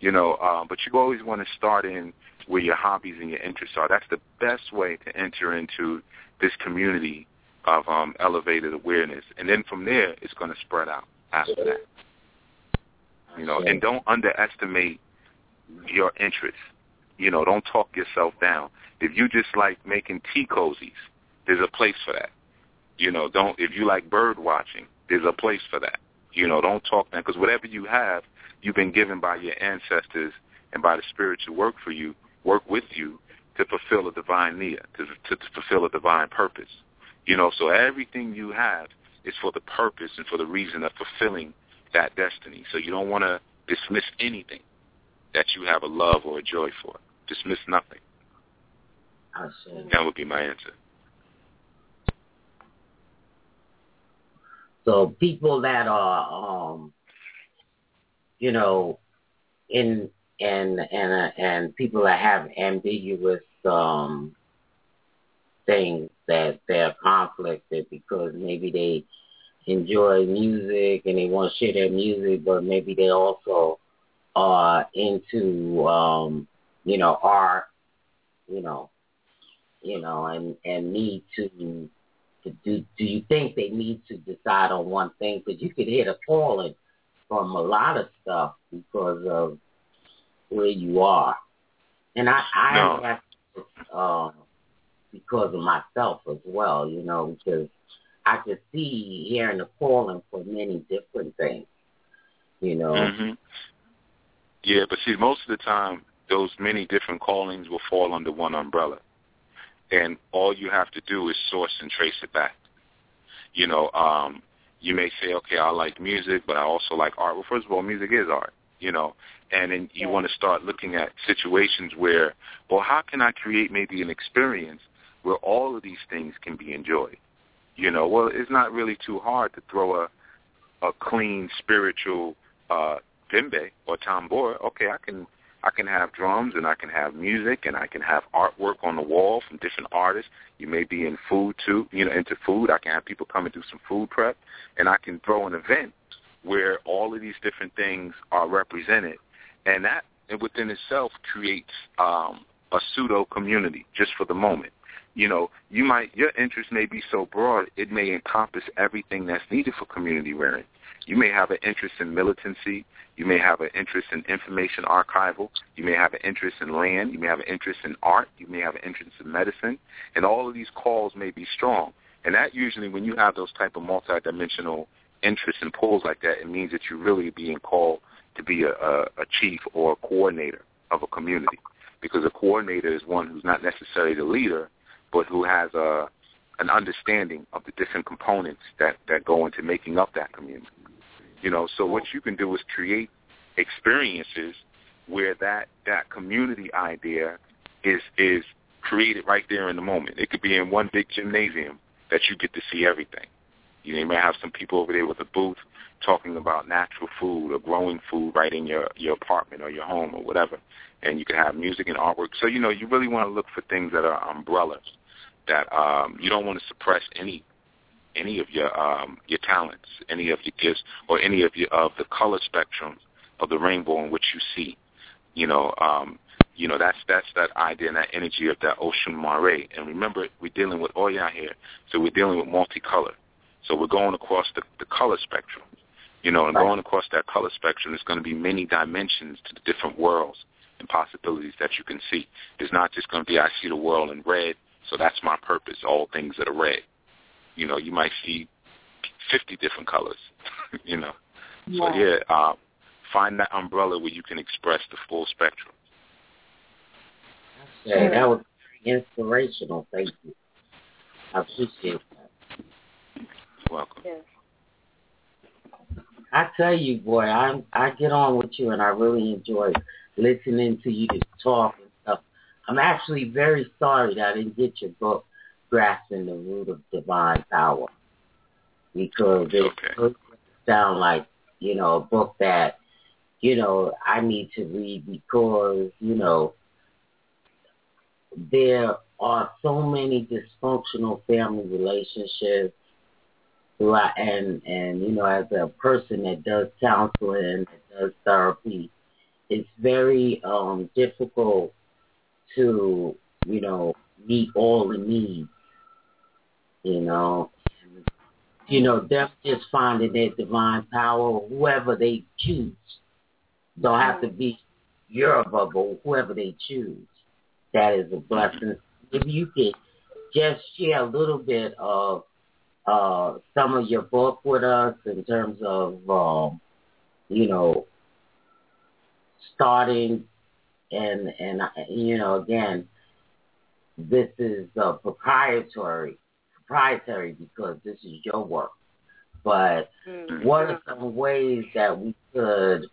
you know, um, but you always want to start in where your hobbies and your interests are. That's the best way to enter into this community of um, elevated awareness. And then from there, it's going to spread out after that. You know, and don't underestimate your interests. You know, don't talk yourself down. If you just like making tea cozies, there's a place for that. You know, don't if you like bird watching, there's a place for that. You know, don't talk down because whatever you have, you've been given by your ancestors and by the spirit to work for you, work with you to fulfill a divine need, to, to, to fulfill a divine purpose. You know, so everything you have is for the purpose and for the reason of fulfilling that destiny. So you don't want to dismiss anything that you have a love or a joy for. Dismiss nothing. That would be my answer. So people that are, um, you know, in and and and people that have ambiguous um, things that they're conflicted because maybe they enjoy music and they want to share their music, but maybe they also uh, into um, you know art, you know, you know, and and need to do do you think they need to decide on one thing? Because you could hit a calling from a lot of stuff because of where you are, and I I no. have um, because of myself as well, you know, because I could see hearing the calling for many different things, you know. Mm-hmm. Yeah, but see, most of the time, those many different callings will fall under one umbrella, and all you have to do is source and trace it back. You know, um, you may say, okay, I like music, but I also like art. Well, first of all, music is art, you know, and then you Yeah. want to start looking at situations where, well, how can I create maybe an experience where all of these things can be enjoyed? You know, well, it's not really too hard to throw a a clean spiritual uh bembe or tambora. Okay, I can I can have drums and I can have music and I can have artwork on the wall from different artists. You may be in food too, you know, into food. I can have people come and do some food prep and I can throw an event where all of these different things are represented and that within itself creates um a pseudo community just for the moment. You know, you might your interest may be so broad it may encompass everything that's needed for community rearing. You may have an interest in militancy. You may have an interest in information archival. You may have an interest in land. You may have an interest in art. You may have an interest in medicine. And all of these calls may be strong. And that usually, when you have those type of multidimensional interests and pulls like that, it means that you're really being called to be a, a, a chief or a coordinator of a community. Because a coordinator is one who's not necessarily the leader, but who has a an understanding of the different components that, that go into making up that community. You know, so what you can do is create experiences where that, that community idea is is created right there in the moment. It could be in one big gymnasium that you get to see everything. You, may have some people over there with a booth talking about natural food or growing food right in your your apartment or your home or whatever. And you can have music and artwork. So you know, you really want to look for things that are umbrellas that um, you don't want to suppress any any of your um, your talents, any of your gifts, or any of your of the color spectrum of the rainbow in which you see. You know, um, you know that's that's that idea and that energy of that Oshumare. And remember, we're dealing with Oya here, so we're dealing with multicolor. So we're going across the, the color spectrum. You know, and going across that color spectrum, there's going to be many dimensions to the different worlds and possibilities that you can see. There's not just going to be I see the world in red, so that's my purpose. All things that are red. You know, you might see 50 different colors. [LAUGHS] you know, so yeah, uh, find that umbrella where you can express the full spectrum. Yeah, that was very inspirational. Thank you. I appreciate that. Welcome. Yes. I tell you, boy, I I get on with you, and I really enjoy listening to you talk and stuff. I'm actually very sorry that I didn't get your book, Grasping the Root of Divine Power, because it Okay. sound like you know a book that you know I need to read because you know there are so many dysfunctional family relationships and and you know as a person that does counseling that does therapy it's very um difficult to you know meet all the needs you know you know them just finding their divine power whoever they choose. Don't have to be your bubble whoever they choose that is a blessing. If you could just share a little bit of uh, some of your book with us in terms of, um, you know, starting and and you know again, this is uh, proprietary proprietary because this is your work. But Mm. what are some ways that we could,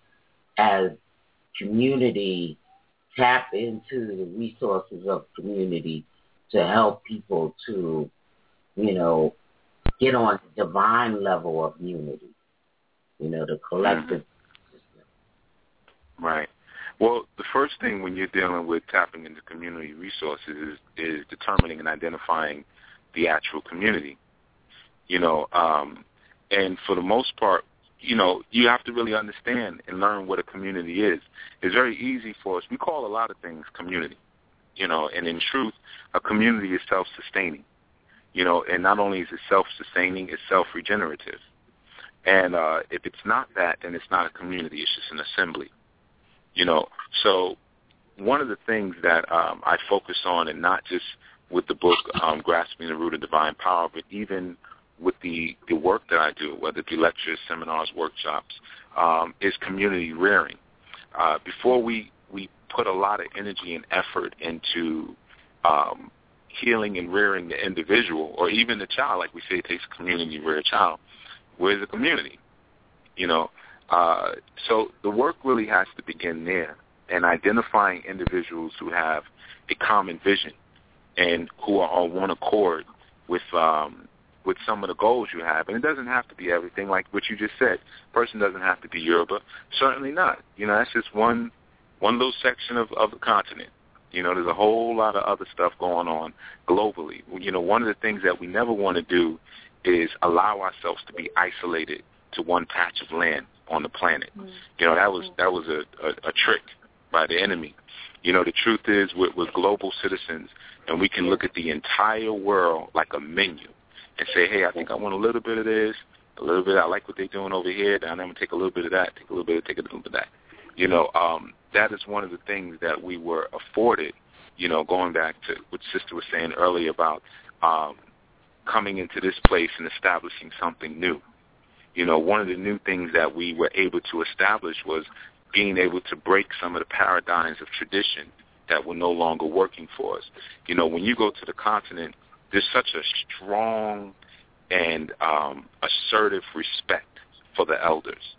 as community, tap into the resources of community to help people to, you know, get on the divine level of unity, you know, the collective system. Right. Well, the first thing when you're dealing with tapping into community resources is, is determining and identifying the actual community. You know, um, and for the most part, you know, you have to really understand and learn what a community is. It's very easy for us. We call a lot of things community, you know, and in truth, a community is self-sustaining. You know, and not only is it self-sustaining, it's self-regenerative. And uh, if it's not that, then it's not a community. It's just an assembly. You know, so one of the things that um, I focus on, and not just with the book um, Grasping the Root of Divine Power, but even with the, the work that I do, whether it be lectures, seminars, workshops, um, is community rearing. Uh, before we, we put a lot of energy and effort into um, healing and rearing the individual or even the child, like we say it takes a community to rear a child, where's the community? You know, uh, so the work really has to begin there and identifying individuals who have a common vision and who are on one accord with um, with some of the goals you have. And it doesn't have to be everything like what you just said. person doesn't have to be Yoruba. Certainly not. You know, that's just one one little section of, of the continent. You know, there's a whole lot of other stuff going on globally. You know, one of the things that we never want to do is allow ourselves to be isolated to one patch of land on the planet. Mm-hmm. You know, that was that was a, a, a trick by the enemy. You know, the truth is we're, we're global citizens, and we can look at the entire world like a menu and say, hey, I think I want a little bit of this, a little bit. I like what they're doing over here. Then I'm gonna take a little bit of that, take a little bit, take a little bit of that. You know, um, that is one of the things that we were afforded. You know, going back to what Sister was saying earlier about um, coming into this place and establishing something new. You know, one of the new things that we were able to establish was being able to break some of the paradigms of tradition that were no longer working for us. You know, when you go to the continent, there's such a strong and um, assertive respect for the elders.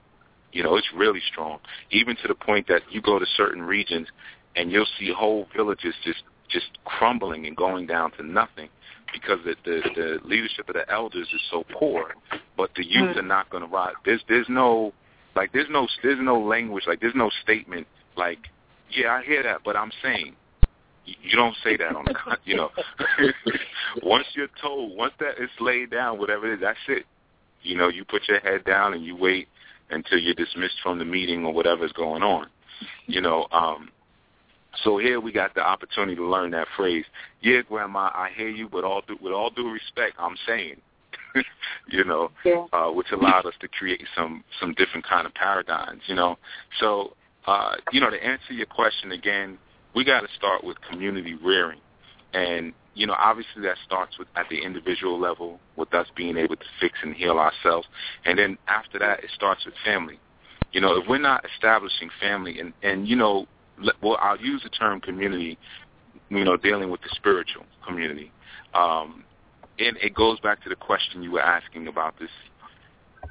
You know, it's really strong, even to the point that you go to certain regions and you'll see whole villages just just crumbling and going down to nothing because the the, the leadership of the elders is so poor. But the youth mm. are not going to rise. There's there's no like there's no there's no language like there's no statement like yeah I hear that but I'm saying you don't say that on the you know [LAUGHS] once you're told once that is laid down whatever it is that's it you know you put your head down and you wait until you're dismissed from the meeting or whatever's going on you know um so here we got the opportunity to learn that phrase yeah grandma i hear you but all due, with all due respect i'm saying [LAUGHS] you know, yeah. uh, which allowed us to create some some different kind of paradigms, you know. So, uh, you know, to answer your question again, we got to start with community rearing, and you know, obviously that starts with at the individual level, with us being able to fix and heal ourselves, and then after that, it starts with family. You know, if we're not establishing family, and and you know, well, I'll use the term community, you know, dealing with the spiritual community. Um, and it goes back to the question you were asking about this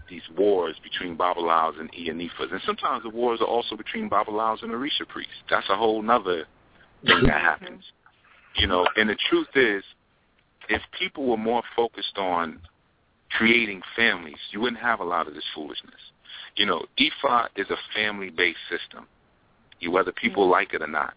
these wars between Babalawos and Iyanifas. And sometimes the wars are also between Babalawos and Orisha priests. That's a whole nother thing that [LAUGHS] happens. You know, and the truth is, if people were more focused on creating families, you wouldn't have a lot of this foolishness. You know, Ifa is a family-based system, whether people like it or not.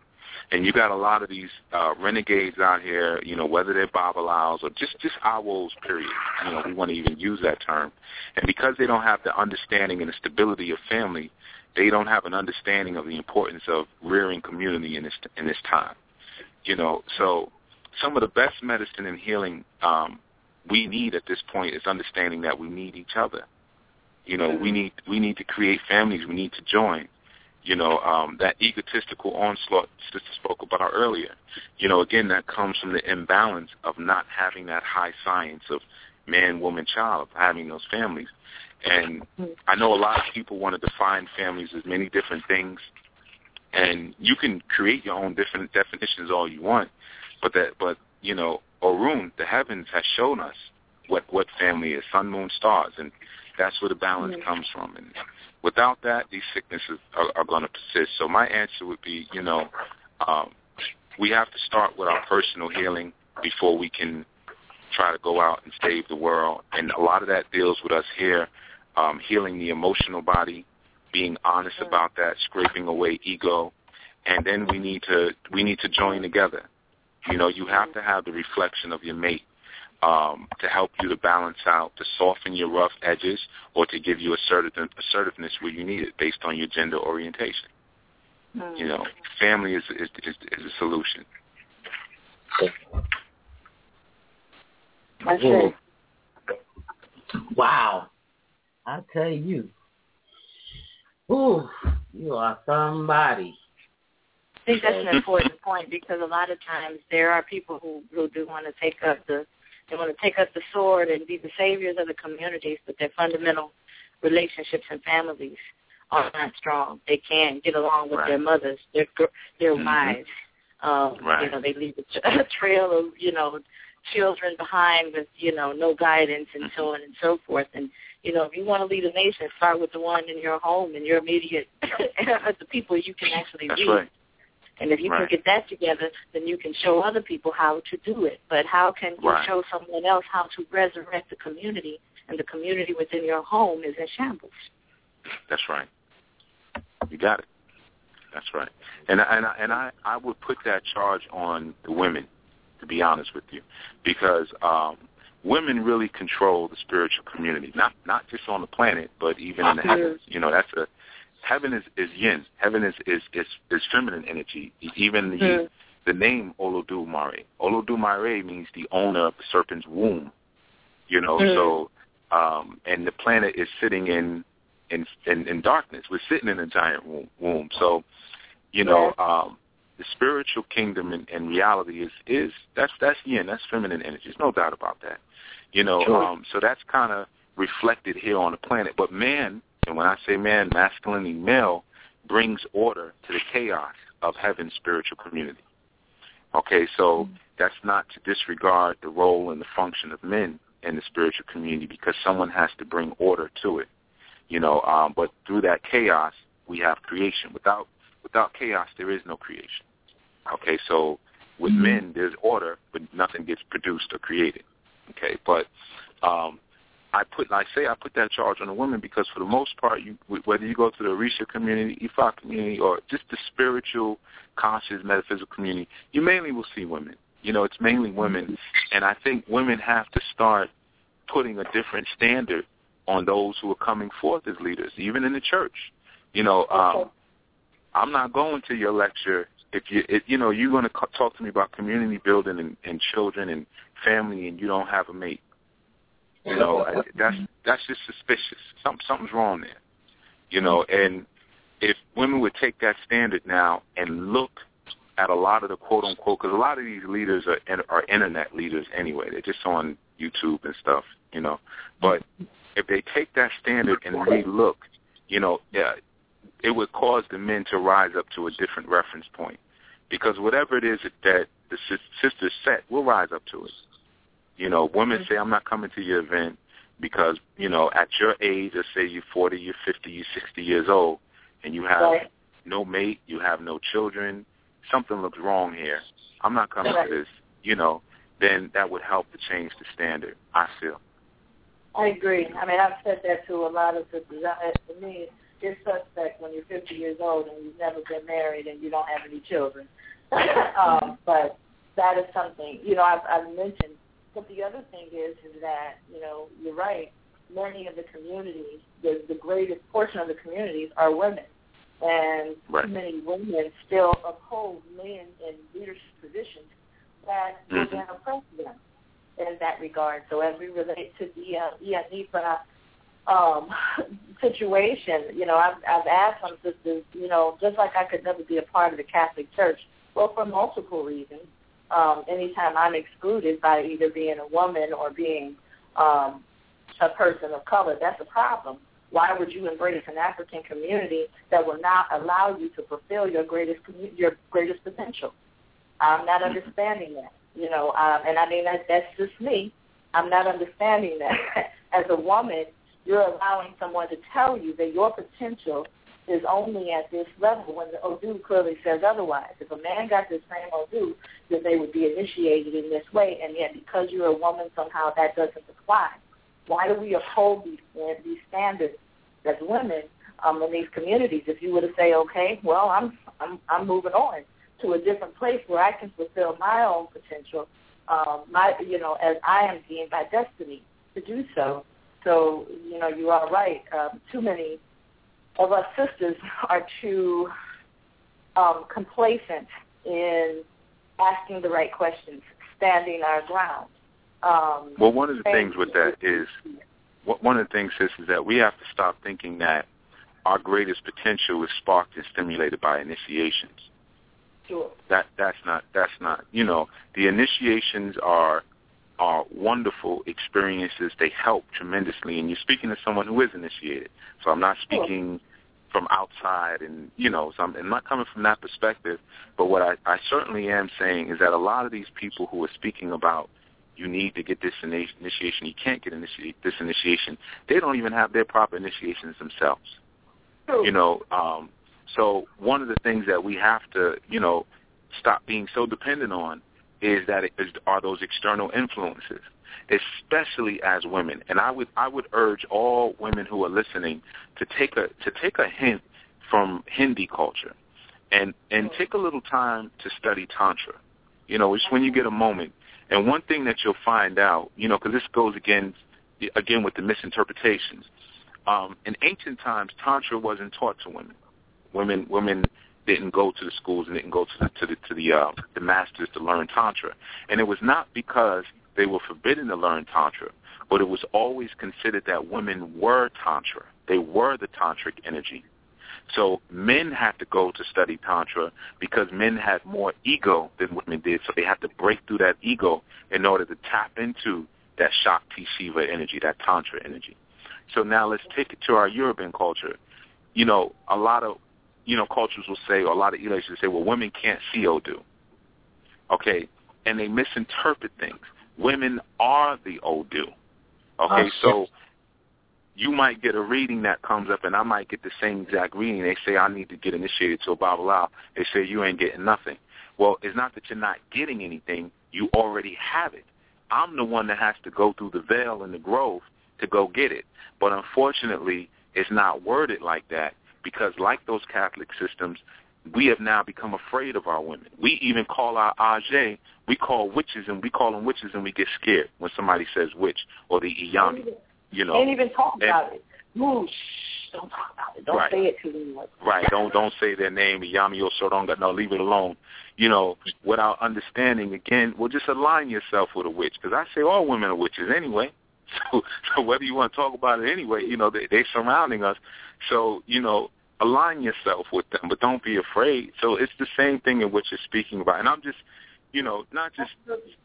And you got a lot of these uh, renegades out here, you know, whether they're Babalawos or just just Awos, period. You know, we want to even use that term. And because they don't have the understanding and the stability of family, they don't have an understanding of the importance of rearing community in this in this time. You know, so some of the best medicine and healing um, we need at this point is understanding that we need each other. You know, we need we need to create families. We need to join you know, um, that egotistical onslaught Sister spoke about earlier. You know, again, that comes from the imbalance of not having that high science of man, woman, child, of having those families. And I know a lot of people want to define families as many different things, and you can create your own different definitions all you want, but that, but you know, Orun, the heavens, has shown us what what family is: sun, moon, stars, and that's where the balance comes from. And Without that, these sicknesses are, are going to persist. So my answer would be, you know, um, we have to start with our personal healing before we can try to go out and save the world. And a lot of that deals with us here, um, healing the emotional body, being honest about that, scraping away ego, and then we need to we need to join together. You know, you have to have the reflection of your mate um, to help you to balance out, to soften your rough edges, or to give you assertive, assertiveness where you need it based on your gender orientation. Mm. You know, family is, is is is a solution. That's it. Wow. I tell you. Ooh, you are somebody. I think that's an important point because a lot of times there are people who who do want to take up the they want to take up the sword and be the saviors of the communities, but their fundamental relationships and families are not strong. They can't get along with Right. their mothers, their their Mhm. wives. Um, Right. You know, they leave [LAUGHS] a, trail of you know children behind with you know no guidance and so on and so forth. And you know, if you want to lead a nation, start with the one in your home and your immediate [LAUGHS] the people you can actually That's lead. right. And if you Right. can get that together, then you can show other people how to do it. But how can you Right. show someone else how to resurrect the community and the community within your home is in shambles? That's right. You got it. That's right. And and I- and I I would put that charge on the women, to be honest with you, because um, women really control the spiritual community, not not just on the planet, but even in the heavens. You know, that's a heaven is is yin. Heaven is is is, is feminine energy. Even the Mm. the name Olodumare. Olodumare means the owner of the serpent's womb. You know, Mm. so um, and the planet is sitting in in, in in darkness. We're sitting in a giant womb. womb. So, you know, um, the spiritual kingdom and, and reality is is that's that's yin. That's feminine energy. There's no doubt about that. You know, Sure. um, so that's kind of reflected here on the planet. But man, and when I say man, masculinity, male, brings order to the chaos of heaven's spiritual community. Okay, so that's not to disregard the role and the function of men in the spiritual community because someone has to bring order to it. You know, um, but through that chaos we have creation. Without without chaos there is no creation. Okay, so with men there's order but nothing gets produced or created. Okay, but um I put, like I say, I put that charge on the women because for the most part, you whether you go to the Orisha community, Ifa community, or just the spiritual, conscious, metaphysical community, you mainly will see women. You know, it's mainly women, and I think women have to start putting a different standard on those who are coming forth as leaders, even in the church. You know, um, I'm not going to your lecture if you, if, you know, you're going to talk to me about community building and, and children and family, and you don't have a mate. You know, that's that's just suspicious. Some something's wrong there. You know, and if women would take that standard now and look at a lot of the quote unquote, because a lot of these leaders are are internet leaders anyway. They're just on YouTube and stuff. You know, but if they take that standard and re-look, you know, yeah, it would cause the men to rise up to a different reference point. Because whatever it is that the sisters set, we'll rise up to it. You know, women say, I'm not coming to your event because, you know, at your age, let's say you're 40, you're 50, you're 60 years old, and you have Right. no mate, you have no children, something looks wrong here. I'm not coming Right. to this, you know, then that would help to change the standard, I feel. I agree. I mean, I've said that to a lot of sisters. To me, it's suspect when you're 50 years old and you've never been married and you don't have any children. [LAUGHS] um, but that is something, you know, I've, I've mentioned. But the other thing is, is that, you know, you're right. Many of the communities, the, the greatest portion of the communities are women. And Right. too many women still uphold men in leadership positions that will Mhm. then oppress them in that regard. So as we relate to the uh, Ianipa um, [LAUGHS] situation, you know, I've, I've asked some sisters, you know, just like I could never be a part of the Catholic Church, well, for multiple reasons. Um, anytime I'm excluded by either being a woman or being um, a person of color, that's a problem. Why would you embrace an African community that will not allow you to fulfill your greatest commu- your greatest potential? I'm not understanding that. You know, um, and I mean that that's just me. I'm not understanding that. [LAUGHS] As a woman, you're allowing someone to tell you that your potential is only at this level when the Odu clearly says otherwise. If a man got this same Odu, then they would be initiated in this way, and yet because you're a woman, somehow that doesn't apply. Why do we uphold these these standards as women um, in these communities? If you were to say, okay, well, I'm I'm I'm moving on to a different place where I can fulfill my own potential, um, my you know, as I am deemed by destiny to do so. So you know, you are right. Um, too many of us sisters are too um, complacent in asking the right questions, standing our ground. Um, well, one of the things with that is one of the things, sis, is that we have to stop thinking that our greatest potential is sparked and stimulated by initiations. Sure. That that's not that's not you know the initiations are are wonderful experiences. They help tremendously, and you're speaking to someone who is initiated. So I'm not speaking from outside, and you know, so I'm, I'm not coming from that perspective. But what I, I certainly am saying is that a lot of these people who are speaking about you need to get this initiation, you can't get initi- this initiation. They don't even have their proper initiations themselves. You know, um, so one of the things that we have to, you know, stop being so dependent on is that it is, are those external influences, especially as women. And I would I would urge all women who are listening to take a to take a hint from Hindi culture, and and take a little time to study tantra. You know, it's when you get a moment. And one thing that you'll find out, you know, because this goes again again with the misinterpretations. Um, in ancient times, tantra wasn't taught to women. Women women didn't go to the schools and didn't go to the to the to the uh, the masters to learn tantra, and it was not because they were forbidden to learn tantra, but it was always considered that women were tantra. They were the tantric energy. So men had to go to study tantra because men had more ego than women did. So they had to break through that ego in order to tap into that Shakti Shiva energy, that tantra energy. So now let's take it to our European culture. You know, a lot of you know, cultures will say, or a lot of elites will say, well, women can't see Odu. Okay, and they misinterpret things. Women are the Odu. Okay, Oh, so you might get a reading that comes up, and I might get the same exact reading. They say I need to get initiated to a Babalawo. They say you ain't getting nothing. Well, it's not that you're not getting anything. You already have it. I'm the one that has to go through the veil and the grove to go get it. But unfortunately, it's not worded like that because like those Catholic systems, we have now become afraid of our women. We even call our age, we call witches and we call them witches and we get scared when somebody says witch or the iyami. You know, Ain't even talk and- about it. Ooh, shh, don't talk about it. Don't Right. say it too much. Right. Don't don't say their name, Iyami or Soronga. No, leave it alone. You know, without understanding again, well, just align yourself with a witch. Because I say all women are witches anyway. [LAUGHS] So, so whether you want to talk about it anyway, you know, they they surrounding us. So you know, align yourself with them, but don't be afraid. So it's the same thing in what you're speaking about. And I'm just, you know, not just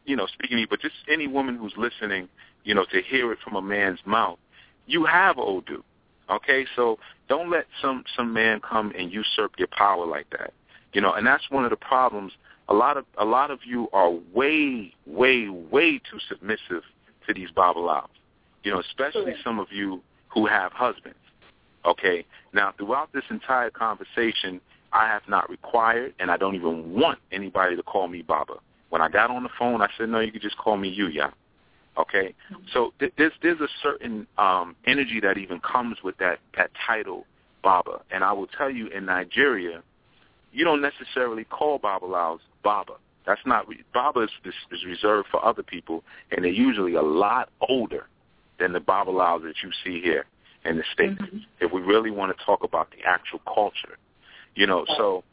you know speaking to you, but just any woman who's listening, you know, to hear it from a man's mouth. You have Odu. Okay, so don't let some some man come and usurp your power like that. You know, and that's one of the problems. A lot of a lot of you are way, way, way too submissive to these babalawos. You know, especially Correct. some of you who have husbands. Okay, now throughout this entire conversation, I have not required, and I don't even want anybody to call me Baba. When I got on the phone, I said, no, you can just call me Yuya. Okay, so th- there's there's a certain um, energy that even comes with that that title Baba, and I will tell you in Nigeria, you don't necessarily call Babalawos Baba. That's not Baba is, is, is reserved for other people, and they're usually a lot older than the Baba Babalawos that you see here in the states. If we really want to talk about the actual culture, you know, so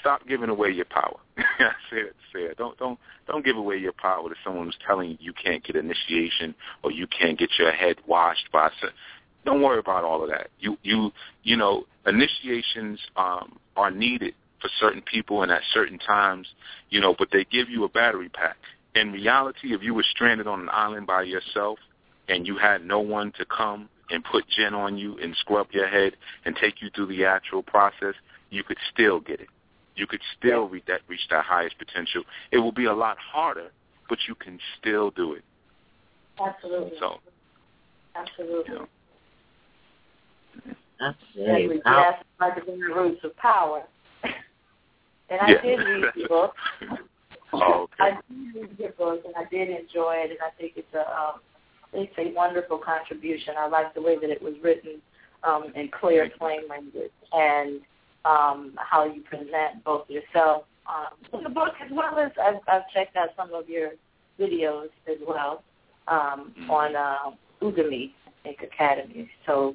stop giving away your power. [LAUGHS] I say it, say it. Don't don't don't give away your power to someone who's telling you you can't get initiation or you can't get your head washed by. Don't worry about all of that. You you you know initiations um, are needed for certain people and at certain times, you know, but they give you a battery pack. In reality, if you were stranded on an island by yourself and you had no one to come and put gin on you and scrub your head and take you through the actual process, you could still get it. You could still reach that reach that highest potential. It will be a lot harder, but you can still do it. Absolutely. So, Absolutely. you know, That's And we it. Out- asked about the inner roots of power. And I Yeah. did read the book. [LAUGHS] Oh, okay. I did read your book, and I did enjoy it, and I think it's a um, it's a wonderful contribution. I like the way that it was written um, in clear, plain language, and um, how you present both yourself um, in the book as well as I've, I've checked out some of your videos as well um, Mhm. on uh, Udemy Think Academy. So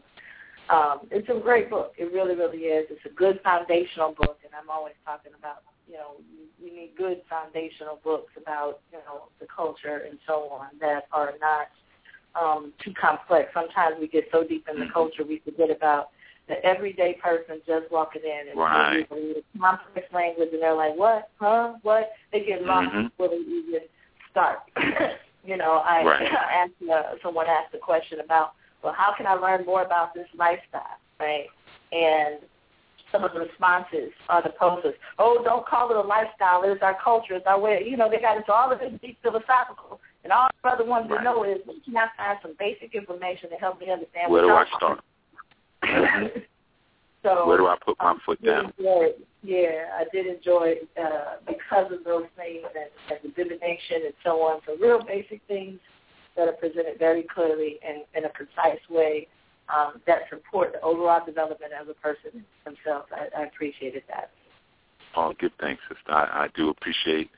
um, it's a great book. It really, really is. It's a good foundational book, and I'm always talking about you know, we need good foundational books about, you know, the culture and so on that are not um, too complex. Sometimes we get so deep in the culture we forget about the everyday person just walking in and right. complex language and they're like, What? Huh? What? They get lost mm-hmm. before they even start. [COUGHS] you know, I right. [COUGHS] asked uh, someone asked a question about, well, how can I learn more about this lifestyle, right? And some of the responses are the posters, oh, don't call it a lifestyle, it's our culture, it's our way. You know, they got into all of this deep philosophical, and all the other ones right. to know is, can I find some basic information to help me understand Where do I start? [LAUGHS] so Where do I put my um, foot down? Enjoy, yeah, I did enjoy uh, because of those things and, and the divination and so on. So real basic things that are presented very clearly and in a concise way um, that support the overall development as a person themselves. I, I appreciated that. Oh, give thanks, sister. I, I do appreciate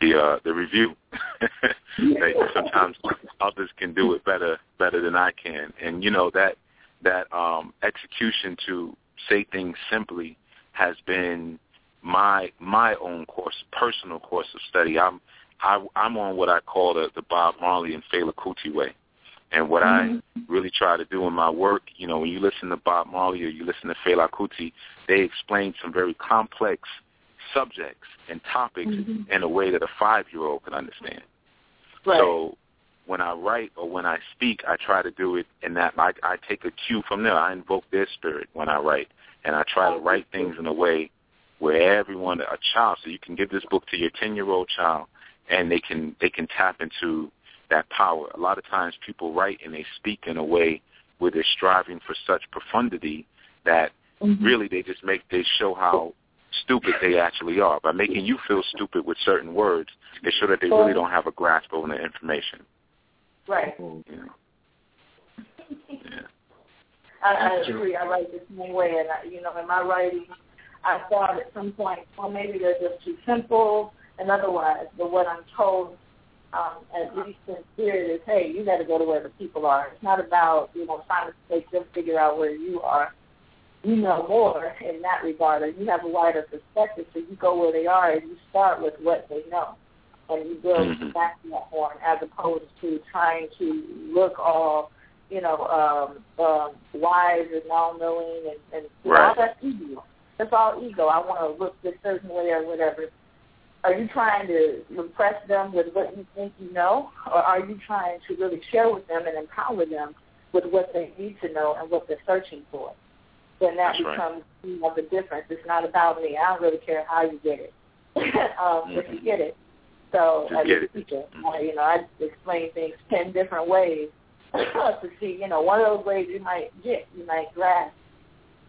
the uh, the review. [LAUGHS] sometimes others can do it better better than I can, and you know that that um, execution to say things simply has been my my own course, personal course of study. I'm I, I'm on what I call the, the Bob Marley and Fela Kuti way. And what mm-hmm. I really try to do in my work, you know, when you listen to Bob Marley or you listen to Fela Kuti, they explain some very complex subjects and topics mm-hmm. in a way that a five-year-old can understand. Right. So when I write or when I speak, I try to do it in that I, I take a cue from them. I invoke their spirit when I write, and I try to write things in a way where everyone, a child, so you can give this book to your ten-year-old child, and they can they can tap into that power. A lot of times, people write and they speak in a way where they're striving for such profundity that mm-hmm. really they just make they show how stupid they actually are by making you feel stupid with certain words. They show that they really don't have a grasp over the information. Right. You know. Yeah. [LAUGHS] I, I agree. I write the same way, and I, you know, in my writing, I thought at some point, well, maybe they're just too simple and otherwise. But what I'm told, um, at least in spirit, is, hey, you got to go to where the people are. It's not about you know trying to make them figure out where you are. You know more in that regard, or you have a wider perspective, so you go where they are and you start with what they know and you build mm-hmm. back that form as opposed to trying to look all, you know, um, um, wise and all knowing and, and right. all that's ego. That's all ego. I want to look this certain way or whatever. Are you trying to impress them with what you think you know, or are you trying to really share with them and empower them with what they need to know and what they're searching for? Then that That's becomes right. you know, the difference. It's not about me. I don't really care how you get it. [LAUGHS] um, mm-hmm. If you get it, so Just as get a it. teacher, I, you know, I explain things ten different ways [LAUGHS] to see, you know, one of those ways you might get, you might grasp.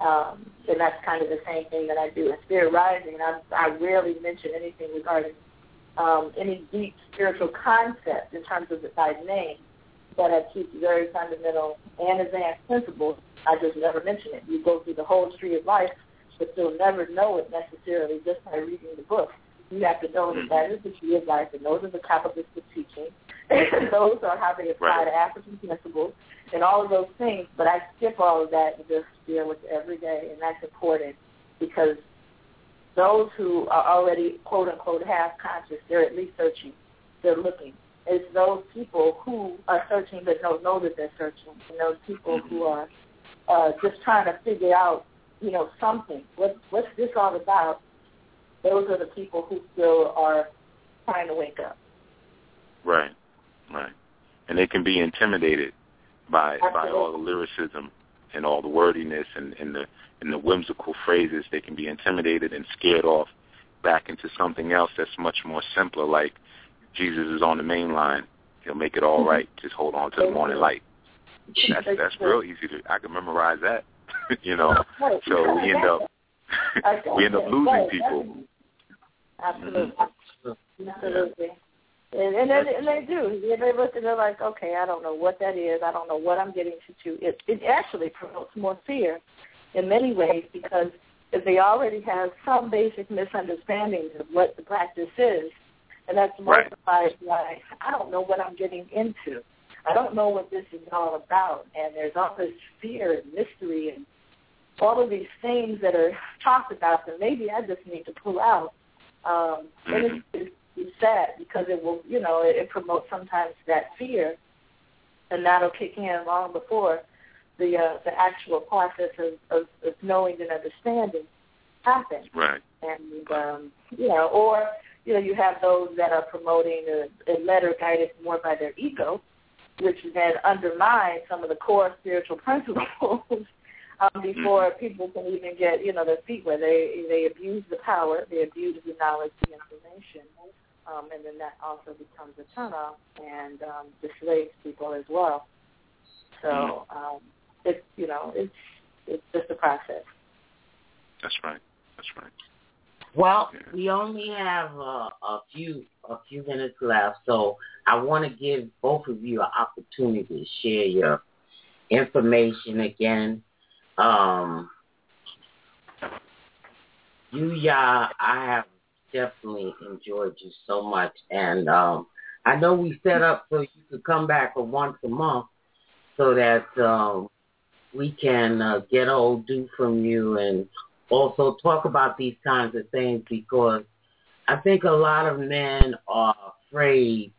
Um, and that's kind of the same thing that I do in Spirit Rising. I, I rarely mention anything regarding um, any deep spiritual concept in terms of it by name, but I teach very fundamental and advanced principles. I just never mention it. You go through the whole tree of life, but you'll never know it necessarily just by reading the book. You have to know that that is the tree of life, and those are the Kabbalistic teachings. [LAUGHS] those are how they apply Right. to African principles and all of those things. But I skip all of that and just deal with every day, and that's important because those who are already quote unquote half conscious, they're at least searching, they're looking. It's those people who are searching but don't know that they're searching, and those people who are uh, just trying to figure out, you know, something. What what's this all about? Those are the people who still are trying to wake up. Right, right. And they can be intimidated by by all the lyricism and all the wordiness and, and the and the whimsical phrases. They can be intimidated and scared off back into something else that's much more simpler, like Jesus is on the main line. He'll make it all Mhm. right. Just hold on to the morning light. That's that's real easy to. I can memorize that. [LAUGHS] you know. Right. So we end up [LAUGHS] we end up losing people. Absolutely. Mm-hmm. Absolutely. And, and, they, and they do. They they look and they're like, okay, I don't know what that is. I don't know what I'm getting to. It, it actually promotes more fear in many ways because if they already have some basic misunderstandings of what the practice is, and that's Right. multiplied by, I don't know what I'm getting into. I don't know what this is all about. And there's all this fear and mystery and all of these things that are talked about that maybe I just need to pull out Um. And it's, mm-hmm. it's, it's sad because it will, you know, it, it promotes sometimes that fear, and that'll kick in long before the uh, the actual process of, of, of knowing and understanding happens. Right. And um, you know, or you know, you have those that are promoting a, a letter guided more by their ego, which then undermines some of the core spiritual [LAUGHS] principles um, before mm-hmm. people can even get, you know, their feet where they they abuse the power, they abuse the knowledge, the information, um, and then that also becomes a turnoff and um, dissuades people as well. So mm-hmm. um, it's you know it's it's just a process. That's right. That's right. Well, yeah. we only have uh, a few a few minutes left, so I want to give both of you an opportunity to share your information again. Um, Yuya, I have definitely enjoyed you so much, and um, I know we set up so you could come back for once a month, so that um, we can uh, get Odu from you and also talk about these kinds of things because I think a lot of men are afraid,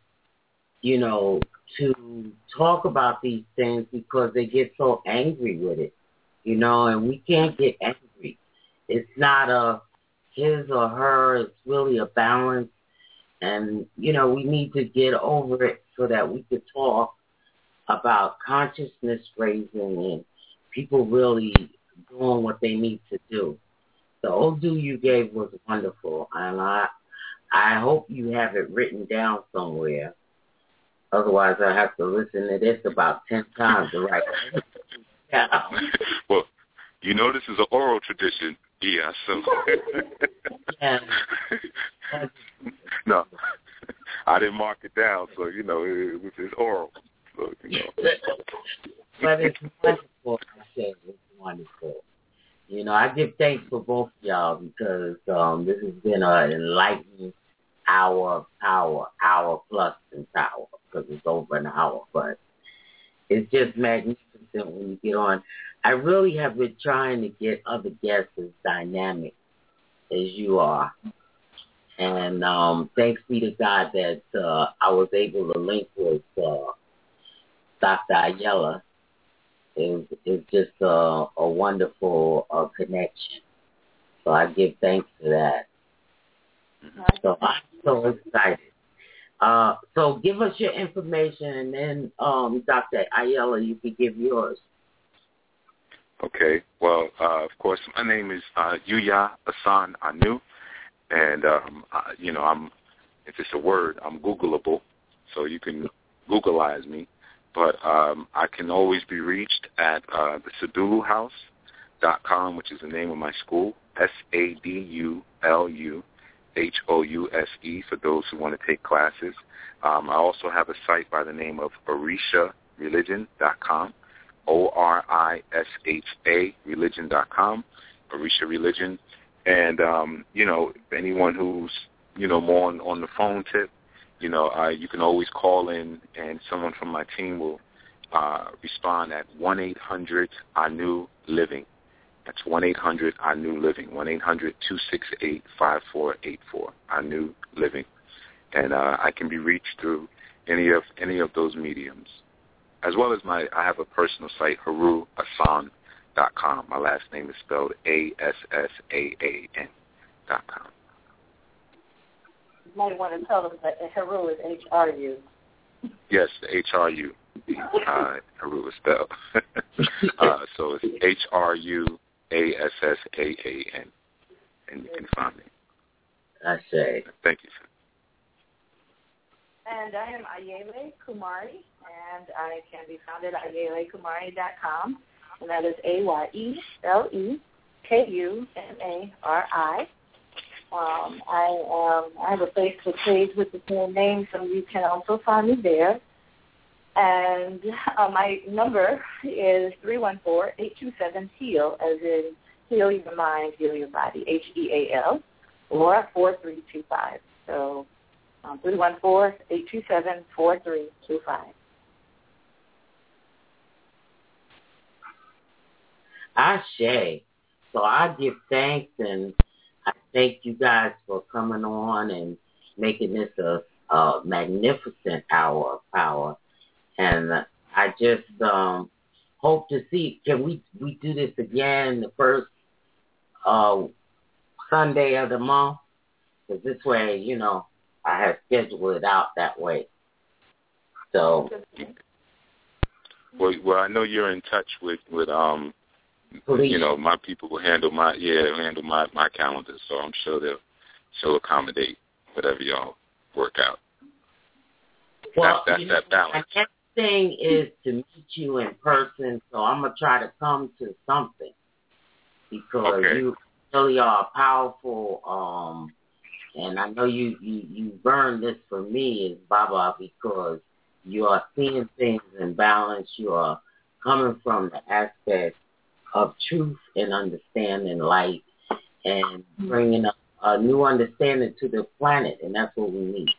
you know, to talk about these things because they get so angry with it, you know, and we can't get angry. It's not a his or her, it's really a balance. And, you know, we need to get over it so that we could talk about consciousness raising and people really doing what they need to do. The Odu you gave was wonderful, and I I hope you have it written down somewhere. Otherwise, I have to listen to this about ten times to write [LAUGHS] Well, you know this is an oral tradition, yeah. So. [LAUGHS] yeah. no, [LAUGHS] I didn't mark it down, so you know it, was it's oral. So you know. [LAUGHS] but it's wonderful. I said it's wonderful. You know, I give thanks for both of y'all because um, this has been an enlightening hour of power, hour plus in power because it's over an hour, but it's just magnificent when you get on. I really have been trying to get other guests as dynamic as you are. And um, thanks be to God that uh, I was able to link with uh, Dr. Ayele is is just a, a wonderful uh, connection. So I give thanks for that. So I'm so excited. Uh, so give us your information, and then um, Dr. Ayele, you can give yours. Okay. Well, uh, of course, my name is uh, Yuya Assaan Anu, and um, uh, you know, I'm if it's a word, I'm Googleable, so you can Googleize me but um, I can always be reached at uh, the Sadulu House dot com, which is the name of my school, S A D U L U H O U S E for those who want to take classes. Um, I also have a site by the name of dot com, O R I S H A Religion dot com, Orisha Religion, and um, you know anyone who's you know more on, on the phone tip you know, uh, you can always call in, and someone from my team will uh, respond at one eight hundred ANU living. That's one eight hundred ANU living. One eight hundred two six eight five four eight four. ANU living, and uh, I can be reached through any of any of those mediums, as well as my I have a personal site haruasan dot com. My last name is spelled A S S A A N dot com You might want to tell them that Haru is H-R-U. Yes, H-R-U. Uh, Haru is spelled. [LAUGHS] uh, so it's H-R-U-A-S-S-A-A-N. And you can find me. I say. Thank you, sir. And I am Ayele Kumari, and I can be found at ayelekumari.com, and that is A-Y-E-L-E-K-U-M-A-R-I. Um, I um, I have a Facebook page with the same name, so you can also find me there. And uh, my number is three one four eight two seven heal, as in heal your mind, heal your body, H E A L, or four three two five. So three one four eight two seven four three two five. Ashe. So I give thanks and I thank you guys for coming on and making this a, a magnificent hour of power. And I just um, hope to see. Can we we do this again the first uh, Sunday of the month? Because this way, you know, I have scheduled it out that way. So. Well, well, I know you're in touch with with um, Police. you know, my people will handle my yeah handle my my calendar, so I'm sure they'll she'll accommodate whatever y'all work out. Well, that, that, that balance. The next thing is to meet you in person, so I'm gonna try to come to something because okay. you really are powerful. Um, and I know you you you burned this for me, Baba, because you are seeing things in balance. You are coming from the aspect of truth and understanding light and bringing a, a new understanding to the planet, and that's what we need.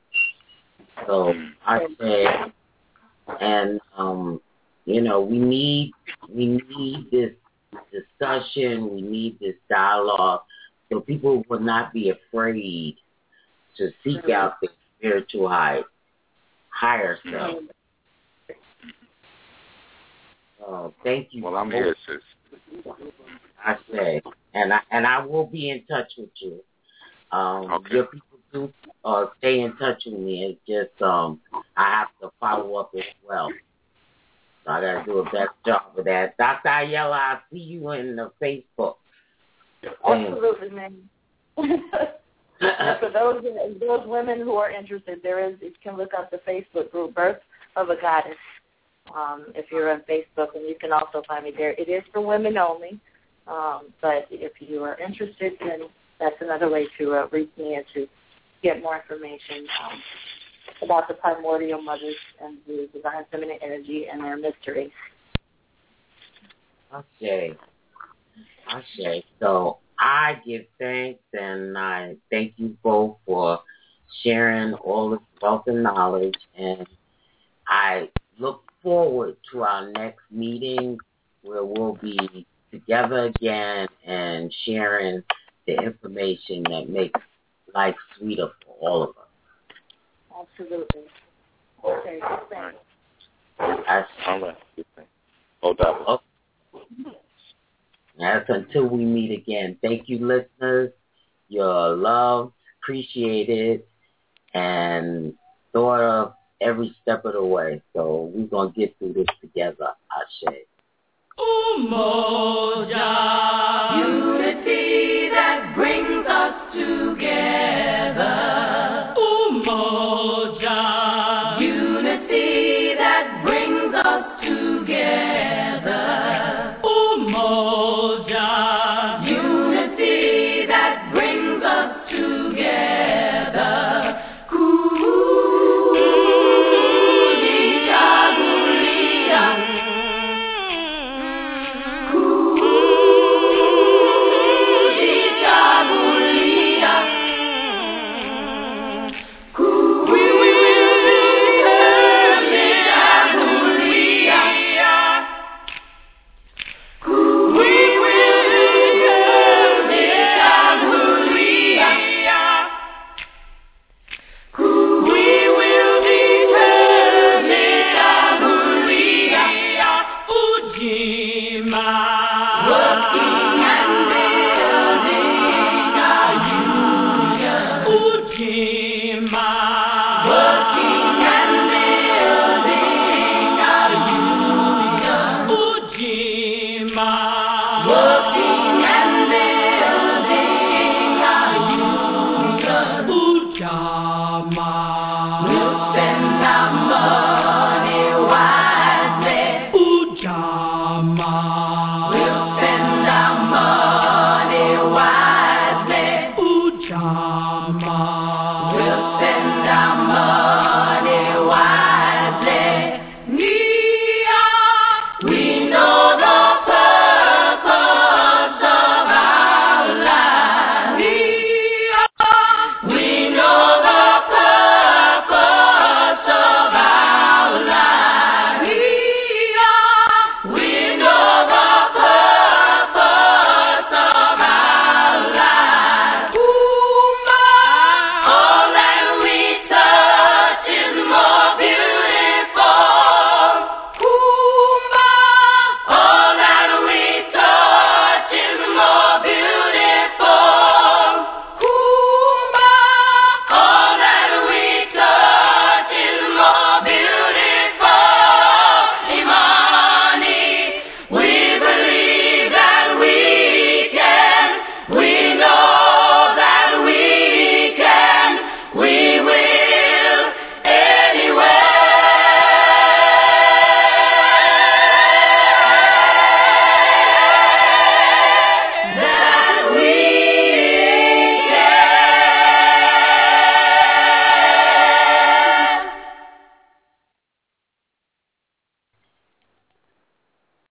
So I said, and um, you know, we need we need this discussion, we need this dialogue, so people will not be afraid to seek out the spiritual high, higher self. Oh, thank you. Well, I'm here, sis. I say, and I and I will be in touch with you. Um, okay. Your people do uh, stay in touch with me. It's just um, I have to follow up as well. So I got to do a better job of that. Dr. Ayele, I see you in the Facebook. Absolutely, man. [LAUGHS] for those those women who are interested, there is you can look up the Facebook group Birth of a Goddess um, if you're on Facebook, and you can also find me there. It is for women only, um, but if you are interested, then that's another way to uh, reach me and to get more information um, about the primordial mothers and the divine feminine energy and their mystery. Okay. Okay. So I give thanks and I thank you both for sharing all this wealth and knowledge and I look forward to our next meeting where we'll be together again and sharing the information that makes life sweeter for all of us. Absolutely. Okay, thanks. All right. Hold up. Oh. That's until we meet again. Thank you, listeners. You're loved, appreciated, and thought of every step of the way. So we're going to get through this together, Ashe. Umoja, unity that brings us together.